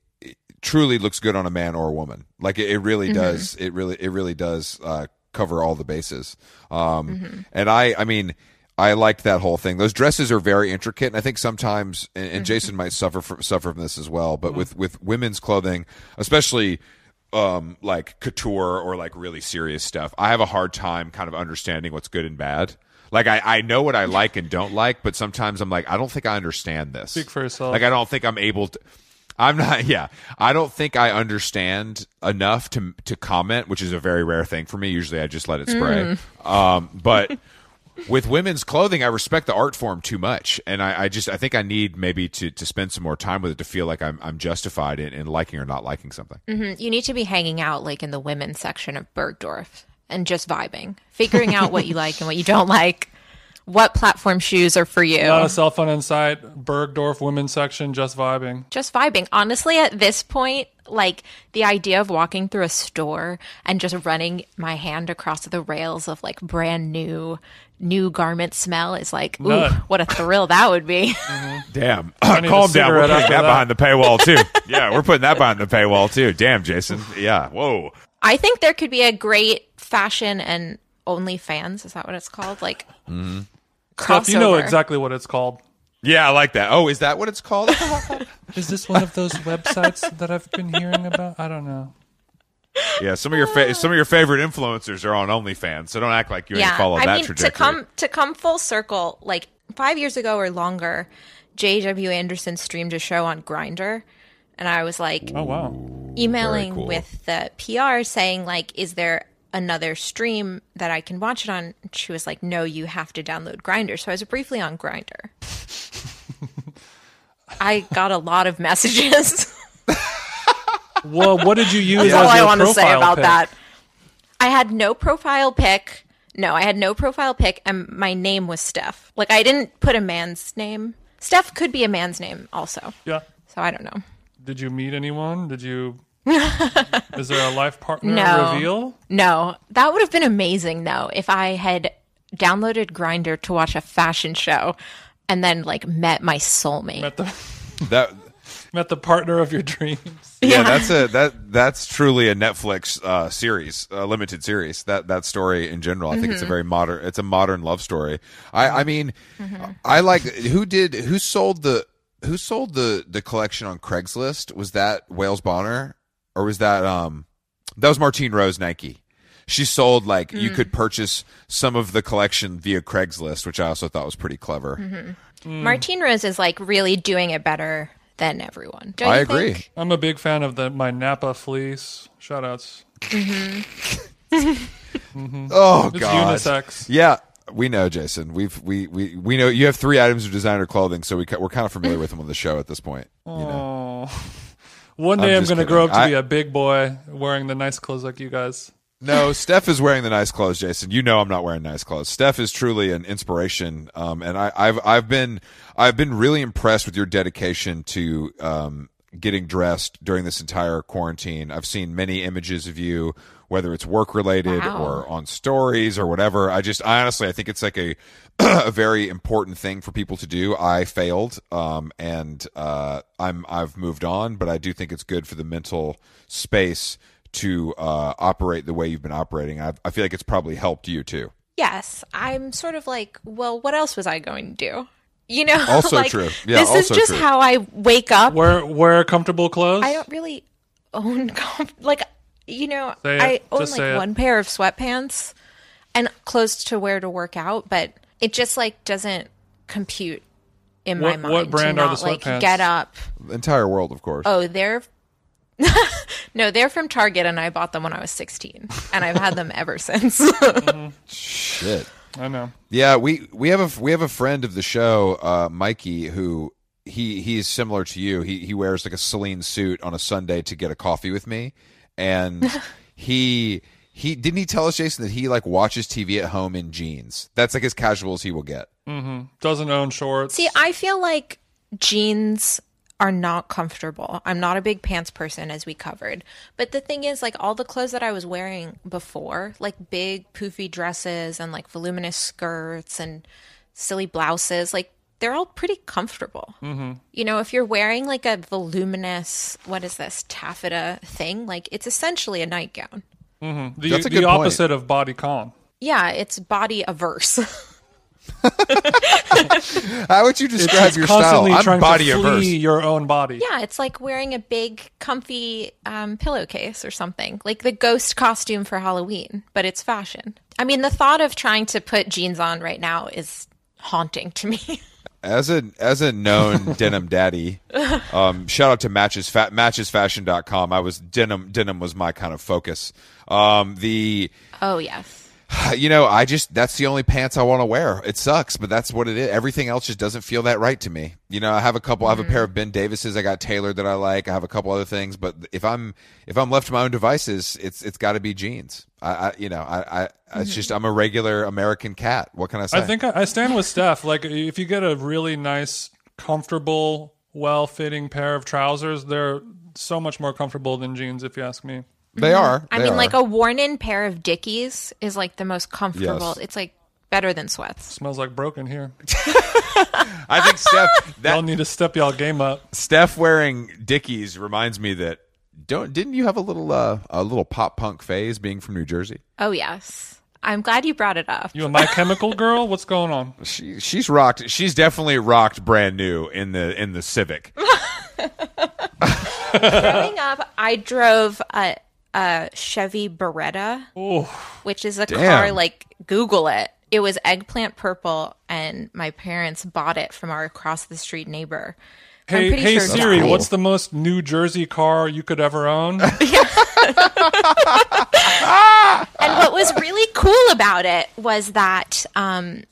S2: truly looks good on a man or a woman. Like it, it really
S3: Mm-hmm.
S2: does. It really it really does uh, cover all the bases. Um,
S3: Mm-hmm.
S2: And I I mean. I liked that whole thing. Those dresses are very intricate, and I think sometimes, and,
S3: Mm-hmm.
S2: and Jason might suffer from suffer from this as well. But with with women's clothing, especially um, like couture or like really serious stuff, I have a hard time kind of understanding what's good and bad. Like I, I know what I like and don't like, but sometimes I'm like, I don't think I understand this.
S1: Speak for yourself.
S2: Like I don't think I'm able to. I'm not. [laughs] Yeah, I don't think I understand enough to to comment, which is a very rare thing for me. Usually, I just let it spray. Um, but with women's clothing, I respect the art form too much, and I, I just I think I need maybe to to spend some more time with it to feel like I'm I'm justified in, in liking or not liking something.
S3: Mhm. You need to be hanging out like in the women's section of Bergdorf and just vibing, figuring out what you like and what you don't [laughs] like, what platform shoes are for you.
S1: Not a cell phone in sight. Bergdorf women's section, just vibing.
S3: just vibing. Honestly, at this point, like the idea of walking through a store and just running my hand across the rails of like brand new new garment smell is like, ooh,
S1: Nut.
S3: what a thrill that would be. [laughs]
S2: Damn,
S1: need a
S2: calm down. We're
S1: cigarette
S2: putting that
S1: that.
S2: behind the paywall too. [laughs] yeah, we're putting that behind the paywall too. Damn, Jason. Yeah. Whoa.
S3: I think there could be a great fashion and OnlyFans. Is that what it's called? Like
S2: Mm-hmm.
S1: Steff, you know exactly what it's called.
S2: Yeah, I like that. Oh, is that what it's called? [laughs]
S1: Is this one of those websites that I've been hearing about? I don't know.
S2: yeah, some of your fa- some of your favorite influencers are on OnlyFans, so don't act like you ain't follow
S3: I
S2: that
S3: mean,
S2: trajectory.
S3: to come to come full circle, like five years ago or longer, J.W. Anderson streamed a show on Grindr, and I was like
S1: Oh wow.
S3: emailing
S2: cool.
S3: with the PR saying like, "Is there another stream that I can watch it on?" She was like, "No, you have to download Grindr." So I was briefly on Grindr. [laughs] I got a lot of messages. [laughs]
S1: Well, what did you use
S3: That's all I want to say about that. I had no profile pic. No, I had no profile pic, and my name was Steff. Like I didn't put a man's name. Steff could be a man's name also.
S1: Yeah.
S3: So I don't know.
S1: Did you meet anyone? Did you? Is there a life partner
S3: No.
S1: reveal?
S3: No, that would have been amazing though if I had downloaded Grindr to watch a fashion show and then like met my soulmate.
S1: Met the [laughs]
S2: That
S1: met the partner of your dreams. [laughs]
S2: yeah, that's a that that's truly a Netflix uh, series, a limited series. That that story in general, I think
S3: Mm-hmm.
S2: it's a very modern. It's a modern love story. I I mean,
S3: Mm-hmm.
S2: I like who did who sold the who sold the the collection on Craigslist. Was that Wales Bonner or was that um that was Martine Rose Nike? She sold like you
S3: Mm.
S2: could purchase some of the collection via Craigslist, which I also thought was pretty clever.
S3: Mm-hmm. Martine Rose is like really doing it better than everyone. Don't
S2: I
S3: you
S2: agree.
S3: think?
S1: I'm a big fan of the my Napa fleece. Shout outs. [laughs]
S2: Oh
S1: It's
S2: god,
S1: unisex.
S2: Yeah, we know, Jason. We've we we we know you have three items of designer clothing, so we we're kind of familiar with them on the show at this point. You know,
S1: Oh. One day
S2: I'm
S1: I'm, going to grow up to
S2: I-
S1: be a big boy wearing the nice clothes like you guys.
S2: no, Steff is wearing the nice clothes, Jason. You know I'm not wearing nice clothes. Steff is truly an inspiration, um, and I, I've I've been I've been really impressed with your dedication to um, getting dressed during this entire quarantine. I've seen many images of you, whether it's work related
S3: Wow.
S2: or on stories or whatever. I just I honestly I think it's like a [clears throat] a very important thing for people to do. I failed, um, and uh, I'm I've moved on, but I do think it's good for the mental space to uh, operate the way you've been operating. I, I feel like it's probably helped you too.
S3: Yes, I'm sort of like, well, what else was I going to do? You know, [laughs]
S2: Also
S3: like,
S2: true. Yeah,
S3: this is just
S2: true.
S3: how I wake up.
S1: Wear wear comfortable clothes.
S3: I don't really own [laughs] comf- like you know I own
S1: Just
S3: like one pair of sweatpants and clothes to wear to work out, but it just like doesn't compute in my mind.
S1: what brand
S3: to
S1: are
S3: not,
S1: the
S3: like
S1: sweatpants?
S3: get up?
S2: The entire world, of course.
S3: Oh, they're [laughs] no, they're from Target, and I bought them when I was 16, and I've had them [laughs] ever since.
S2: Shit.
S1: I know.
S2: Yeah, we we have a we have a friend of the show, uh, Mikey, who he he's similar to you. He he wears like a Celine suit on a Sunday to get a coffee with me, and [laughs] he he didn't he tell us Jason that he like watches TV at home in jeans. That's like as casual as he will get. Mm-hmm.
S1: Doesn't own shorts.
S3: See, I feel like jeans are not comfortable. I'm not a big pants person, as we covered. But the thing is, like, all the clothes that I was wearing before, like big poofy dresses and like voluminous skirts and silly blouses, like, they're all pretty comfortable. Mm-hmm. You know, if you're wearing like a voluminous, what is this, taffeta thing, like, it's essentially a nightgown.
S1: the
S2: That's a
S1: the
S2: good point.
S1: opposite of bodycon.
S3: Yeah, it's body averse. [laughs] [laughs]
S2: How would you describe
S1: It's
S2: your style?
S1: constantly
S2: I'm
S1: trying
S2: body
S1: to flee
S2: averse.
S1: your own body.
S3: Yeah, it's like wearing a big, comfy um, pillowcase or something, like the ghost costume for Halloween, but it's fashion. I mean, the thought of trying to put jeans on right now is haunting to me. [laughs]
S2: As a as a known [laughs] denim daddy, um, shout out to matches fa- matchesfashion.com. I was denim denim was my kind of focus. Um, the
S3: oh, yes. [sighs]
S2: you know, I just that's the only pants I want to wear. It sucks, but that's what it is. Everything else just doesn't feel that right to me. You know, I have a couple. I have a mm-hmm. pair of Ben Davises I got tailored that I like. I have a couple other things, but if I'm if I'm left to my own devices, it's it's got to be jeans. I, I you know I, I it's just mm-hmm. I'm a regular American cat. What can I say?
S1: I think I, I stand with Steff. Like, if you get a really nice, comfortable, well-fitting pair of trousers, they're so much more comfortable than jeans. If you ask me.
S2: They are.
S3: Mm-hmm. I
S2: They
S3: mean,
S2: are.
S3: like a worn-in pair of Dickies is like the most comfortable.
S2: Yes.
S3: It's like better than sweats.
S1: Smells like broken here. [laughs]
S2: I think Steff that
S1: Y'all need to step y'all game up.
S2: Steff wearing Dickies reminds me that don't didn't you have a little uh, a little pop punk phase being from New Jersey?
S3: Oh, yes. I'm glad you brought it up.
S1: You a My Chemical girl? What's going on? [laughs]
S2: She she's rocked. She's definitely rocked brand new in the in the Civic. [laughs]
S3: Growing up, I drove a, a Chevy Beretta.
S1: Oh,
S3: which is a
S2: Damn.
S3: car like Google it. It was eggplant purple, and my parents bought it from our across the street neighbor. I'm
S1: hey, hey
S3: sure
S1: Siri,
S3: died.
S1: what's the most New Jersey car you could ever own? [laughs]
S3: And what was really cool about it was that um,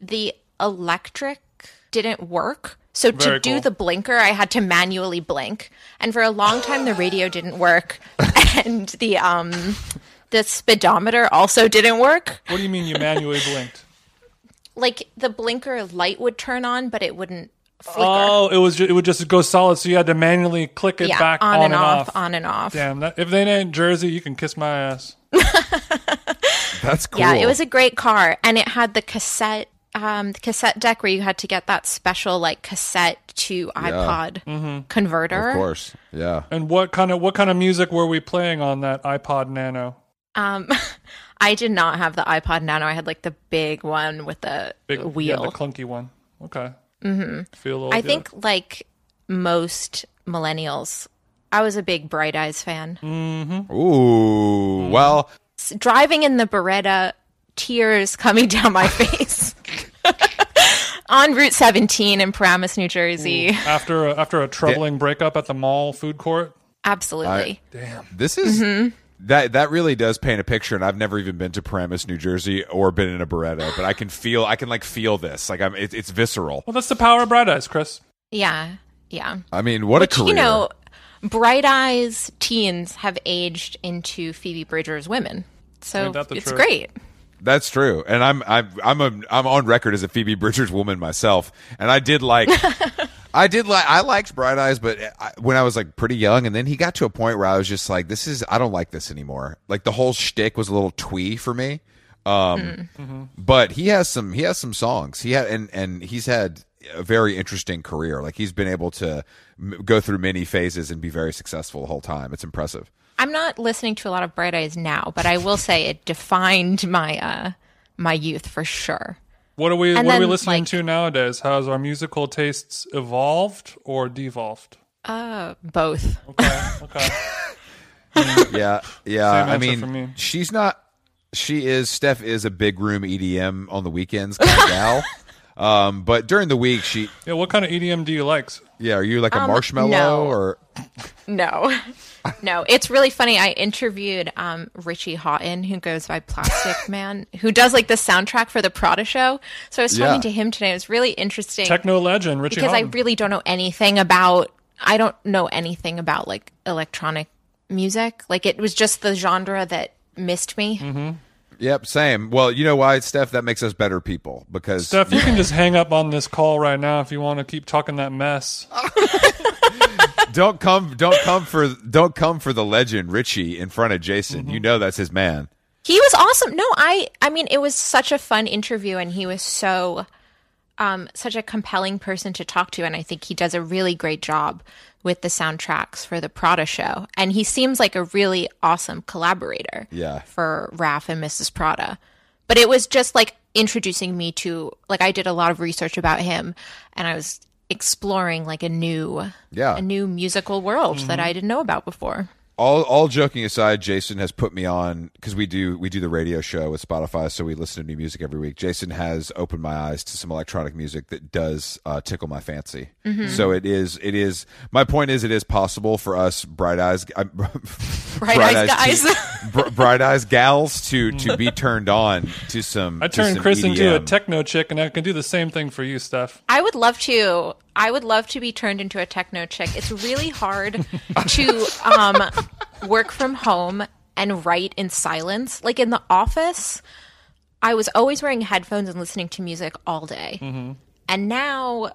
S3: the electric didn't work. So to do
S1: cool.
S3: the blinker, I had to manually blink, and for a long time the radio didn't work, [laughs] and the um the speedometer also didn't work.
S1: What do you mean you manually blinked?
S3: Like the blinker light would turn on, but it wouldn't flicker.
S1: Oh, it was ju- it would just go solid, so you had to manually click it
S3: yeah,
S1: back
S3: on,
S1: on,
S3: and off, on and off.
S1: Damn, that, if they ain't Jersey, you can kiss my ass. [laughs]
S2: That's cool.
S3: Yeah, it was a great car, and it had the cassette, um, the cassette deck where you had to get that special like cassette to iPod
S1: Mm-hmm.
S3: converter.
S2: Of course. Yeah.
S1: And what kind of what kind of music were we playing on that iPod Nano?
S3: Um, [laughs] I did not have the iPod Nano. I had like the big one with the
S1: Big
S3: wheel.
S1: yeah, the clunky one. Okay. Mm-hmm. Feel a little.
S3: I
S1: good.
S3: think like most millennials, I was a big Bright Eyes fan. Mm-hmm.
S2: Ooh. Well,
S3: Driving in the Beretta, tears coming down my [laughs] face. On Route 17 in Paramus, New Jersey.
S1: after a, after a troubling breakup at the mall food court.
S3: Absolutely.
S1: Damn.
S2: this is
S3: Mm-hmm.
S2: that that really does paint a picture and I've never even been to Paramus, New Jersey or been in a Beretta, but I can feel I can like feel this. Like I'm it, it's visceral.
S1: Well, that's the power of Bright Eyes, Chris.
S3: yeah. Yeah.
S2: I mean, what
S3: Which,
S2: a career.
S3: you know, Bright Eyes teens have aged into Phoebe Bridgers women. So
S1: Ain't that
S3: it's
S1: truth?
S3: great.
S2: That's true, and I'm I'm I'm a I'm on record as a Phoebe Bridgers woman myself, and I did like, [laughs] I did like I liked Bright Eyes, but I, when I was like pretty young, and then he got to a point where I was just like, this is I don't like this anymore. Like the whole shtick was a little twee for me. Um, mm-hmm. Mm-hmm. but he has some he has some songs. He had and and he's had a very interesting career. Like he's been able to m- go through many phases and be very successful the whole time. It's impressive.
S3: I'm not listening to a lot of Bright Eyes now, but I will say it defined my uh my youth for sure.
S1: What are we
S3: And
S1: what are we listening
S3: like-
S1: to nowadays? Has our musical tastes evolved or devolved?
S3: Uh both.
S1: Okay. Okay. [laughs]
S2: yeah, yeah. I mean,
S1: me.
S2: she's not. She is. Steff is a big room EDM on the weekends kind of gal. [laughs] Um, but during the week, she.
S1: yeah. What kind of EDM do you like?
S2: Yeah, are you like a
S3: Um,
S2: Marshmello
S3: no.
S2: or? [laughs]
S3: No. No, it's really funny. I interviewed um, Richie Hawtin, who goes by Plastic [laughs] Man, who does like the soundtrack for the Prada show. So I was talking
S2: Yeah.
S3: to him today. It was really interesting
S1: Techno legend Richie
S3: because I really don't know anything about. I don't know anything about like electronic music. Like it was just the genre that missed me.
S1: Mm-hmm.
S2: Yep, same. Well, you know why, Steff? That makes us better people because
S1: Steff, you [laughs] can just hang up on this call right now if you want to keep talking that mess. [laughs]
S2: don't come, don't come for, don't come for the legend Richie in front of Jason.
S1: Mm-hmm.
S2: You know that's his man.
S3: He was awesome. No, I I mean it was such a fun interview and he was so um such a compelling person to talk to and I think he does a really great job with the soundtracks for the Prada show. And he seems like a really awesome collaborator
S2: Yeah.
S3: for Raf and Mrs. Prada. But it was just like introducing me to like I did a lot of research about him and I was exploring like a new
S2: Yeah.
S3: a new musical world that I didn't know about before.
S2: All all joking aside, Jason has put me on because we do we do the radio show with Spotify, so we listen to new music every week. Jason has opened my eyes to some electronic music that does uh, tickle my fancy.
S3: Mm-hmm.
S2: So it is it is my point is it is possible for us bright eyes uh, [laughs] bright,
S3: Eyes guys.
S2: te- [laughs] br- bright eyes gals to to be [laughs] turned on to some.
S1: I turned
S2: some
S1: Chris into a techno chick, and I can do the same thing for you, Steff.
S3: I would love to. I would love to be turned into a techno chick. It's really hard to um, work from home and write in silence. Like in the office, I was always wearing headphones and listening to music all day. And now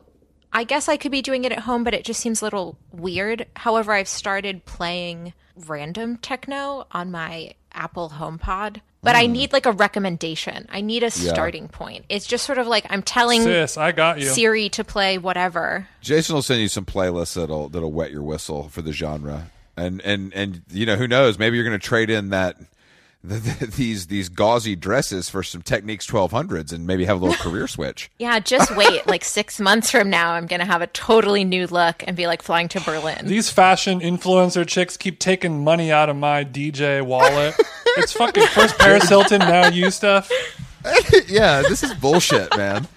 S3: I guess I could be doing it at home, but it just seems a little weird. However, I've started playing random techno on my Apple HomePod. But I hmm. need like a recommendation. I need a starting point. It's just sort of like I'm telling
S1: Sis, I got you.
S3: Siri to play whatever.
S2: Jason will send you some playlists that'll that'll wet your whistle for the genre, and and and you know who knows? Maybe you're going to trade in that the, the, these these gauzy dresses for some Technics 1200s, and maybe have a little [laughs] career switch.
S3: Yeah, just wait. like six [laughs] months from now, I'm going to have a totally new look and be like flying to Berlin.
S1: These fashion influencer chicks keep taking money out of my DJ wallet. [laughs] it's fucking first Paris Hilton, now you, stuff.
S2: yeah, this is bullshit, man.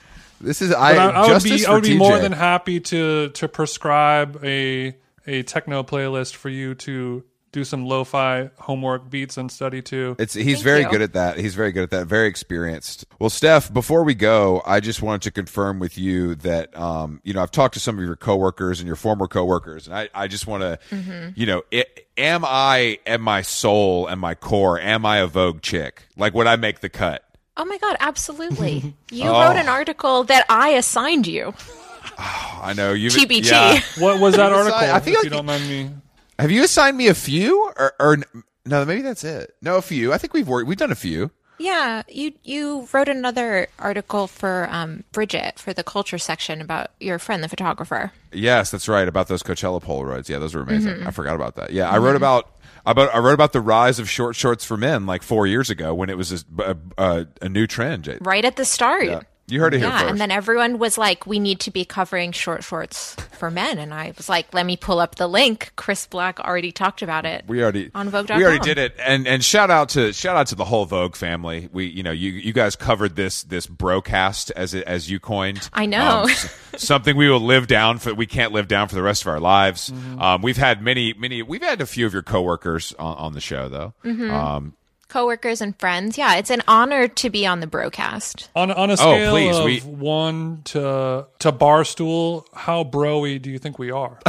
S2: This is I,
S1: But I, I would be, I would be
S2: TJ.
S1: more than happy to to prescribe a a techno playlist for you to do some lo-fi homework beats and study too.
S2: It's he's
S3: Thank
S2: very
S3: you.
S2: good at that. He's very good at that. Very experienced. Well, Steff, before we go, I just wanted to confirm with you that um, you know I've talked to some of your coworkers and your former coworkers, and I, I just want to,
S3: Mm-hmm.
S2: you know, it, am I at my soul and my core? Am I a Vogue chick? Like, would I make the cut?
S3: Oh my god, absolutely. [laughs] You
S2: Oh.
S3: wrote an article that I assigned you. [sighs]
S2: I know you.
S3: TBT.
S2: Yeah.
S1: What was that [laughs] article?
S2: I think
S1: if
S2: like-
S1: you don't mind me.
S2: Have you assigned me a few, or, or no? Maybe that's it. No, a few. I think we've worked. We've done a few.
S3: Yeah, you you wrote another article for um, Bridget for the culture section about your friend, the photographer.
S2: Yes, that's right. About those Coachella Polaroids. Yeah, those were amazing.
S3: Mm-hmm.
S2: I forgot about that. Yeah, I wrote about about I wrote about the rise of short shorts for men like four years ago when it was a, a, a, a new trend.
S3: Right at the start.
S2: Yeah. You heard it here
S3: Yeah,
S2: first.
S3: and then everyone was like, "We need to be covering short shorts for men," and I was like, "Let me pull up the link." Chris Black already talked about it.
S2: we already
S3: on Vogue.com.
S2: We already did it, and and shout out to shout out to the whole Vogue family. We you know you you guys covered this this broadcast as it, as you coined.
S3: I know.
S2: Um, something we will live down for. We can't live down for the rest of our lives.
S3: Mm-hmm.
S2: Um, we've had many many. We've had a few of your coworkers on, on the show though.
S3: Mm-hmm.
S2: Um,
S3: Coworkers and friends. Yeah, it's an honor to be on the broadcast.
S1: On on a scale
S2: Oh, please,
S1: of
S2: we-
S1: one to to barstool, how broy do you think we are? [laughs]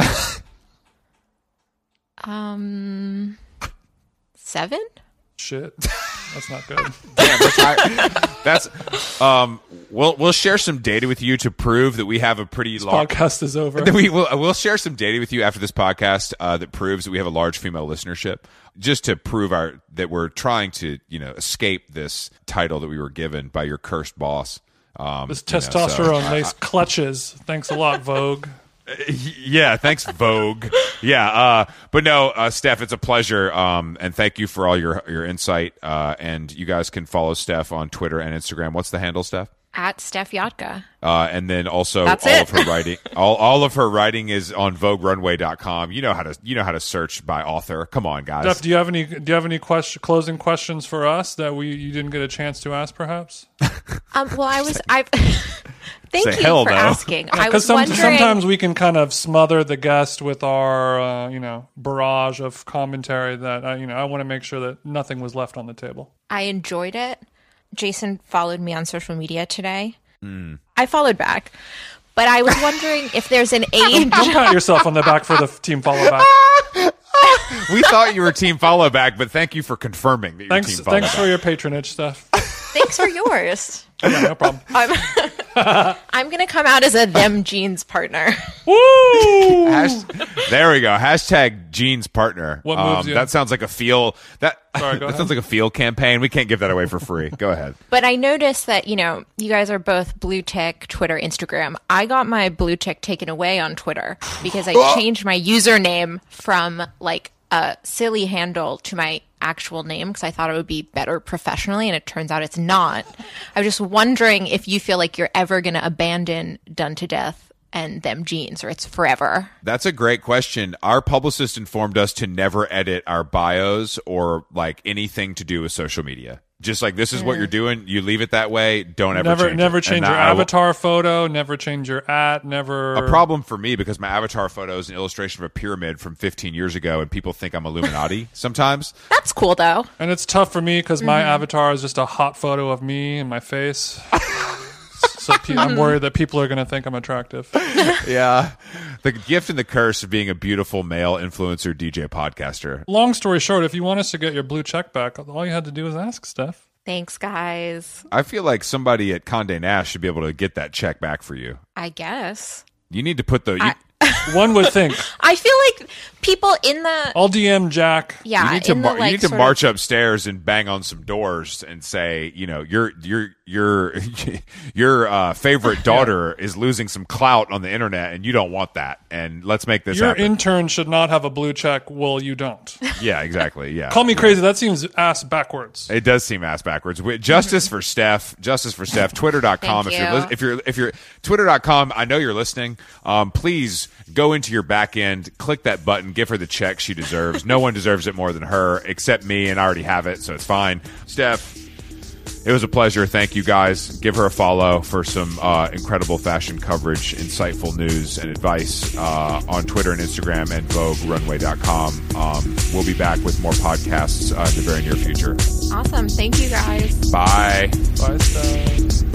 S3: Um, seven.
S1: Shit, that's not good. [laughs]
S2: Damn, That's um we'll we'll share some data with you to prove that we have a pretty large
S1: Podcast is over. [laughs]
S2: we will we'll share some data with you after this podcast uh, that proves that we have a large female listenership just to prove our that we're trying to you know escape this title that we were given by your cursed boss um
S1: This
S2: you know, so-
S1: testosterone laced clutches. Thanks a lot, Vogue. [laughs]
S2: yeah thanks vogue. Yeah uh but no uh steff it's a pleasure um and thank you for all your your insight uh and you guys can follow steff on twitter and instagram. What's the handle steff
S3: At Steff Yotka.
S2: Uh, and then also
S3: That's
S2: all
S3: it.
S2: of her writing, [laughs] all, all of her writing is on VogueRunway.com. You know how to, you know how to search by author. Come on, guys.
S1: Jeff, do you have any do you have any question, closing questions for us that we you didn't get a chance to ask, perhaps? [laughs]
S3: Um, well, I was. I. [laughs] Thank
S2: Say
S3: you
S2: hell
S3: for
S2: no.
S3: asking. I was
S1: Because
S3: wondering.
S1: sometimes we can kind of smother the guest with our uh, you know barrage of commentary that uh, you know I want to make sure that nothing was left on the table.
S3: I enjoyed it. Jason followed me on social media today.
S2: Hmm.
S3: I followed back, but I was wondering if there's an [laughs] age.
S1: Don't pat yourself on the back for the [laughs] team follow back. [laughs]
S2: we thought you were team follow back, but thank you for confirming that you're
S1: Thanks,
S2: team follow
S1: thanks
S2: back.
S1: for your patronage stuff.
S3: Thanks for yours.
S1: Yeah, no problem. [laughs]
S3: I'm, [laughs] I'm gonna come out as a them jeans partner. [laughs]
S1: Woo!
S2: Hash- there we go. Hashtag jeans partner.
S1: What moves
S2: um,
S1: you?
S2: That sounds like a feel that
S1: Sorry, go
S2: that
S1: ahead.
S2: sounds like a feel campaign. We can't give that away for free. Go ahead.
S3: But I noticed that you know you guys are both blue tick Twitter, Instagram. I got my blue tick taken away on Twitter because I changed my username from like a silly handle to my actual name because I thought it would be better professionally, and it turns out it's not. I'm just wondering if you feel like you're ever going to abandon Done to Death and them jeans, or it's forever.
S2: That's a great question. Our publicist informed us to never edit our bios or like anything to do with social media. Just like this is what you're doing, you leave it that way. Don't ever
S1: never
S2: change
S1: never
S2: it.
S1: change
S2: And
S1: your
S2: that I will-
S1: avatar photo. Never change your at. Never
S2: a problem for me because my avatar photo is an illustration of a pyramid from 15 years ago, and people think I'm Illuminati [laughs] sometimes.
S3: That's cool though.
S1: And it's tough for me because my
S3: Mm-hmm.
S1: avatar is just a hot photo of me and my face. [laughs] so pe- I'm mm-hmm. worried that people are going to think I'm attractive. [laughs]
S2: yeah, the gift and the curse of being a beautiful male influencer DJ podcaster.
S1: Long story short, if you want us to get your blue check back, all you had to do was ask, Steff.
S3: Thanks, guys.
S2: I feel like somebody at Condé Nast should be able to get that check back for you.
S3: I guess.
S2: You need to put the. You,
S1: One would think. [laughs]
S3: I feel like people in the
S1: I'll DM Jack.
S3: yeah
S2: you need to
S3: in
S2: mar-
S3: the, like,
S2: you need to
S3: sort of-
S2: march upstairs and bang on some doors and say, you know, your your your [laughs] your uh, favorite [laughs] daughter is losing some clout on the internet, and you don't want that. And let's make this
S1: Your
S2: happen.
S1: intern should not have a blue check. Well, you don't.
S2: yeah, exactly. Yeah,
S1: Call me crazy. That seems ass backwards.
S2: It does seem ass backwards. Justice for Steff. Justice for Steff. Twitter.com.
S3: Thank
S2: if you're
S3: you.
S2: li- if you're if you're Twitter.com. I know you're listening. Um, please go into your back end, click that button, give her the check she deserves. no one deserves it more than her, except me, and I already have it, so it's fine. Steff, It was a pleasure. Thank you guys. Give her a follow for some uh, incredible fashion coverage, insightful news, and advice uh, on Twitter and Instagram and VogueRunway.com. Um, we'll be back with more podcasts uh, in the very near future.
S3: Awesome. Thank you guys.
S2: Bye.
S1: Bye, Steff.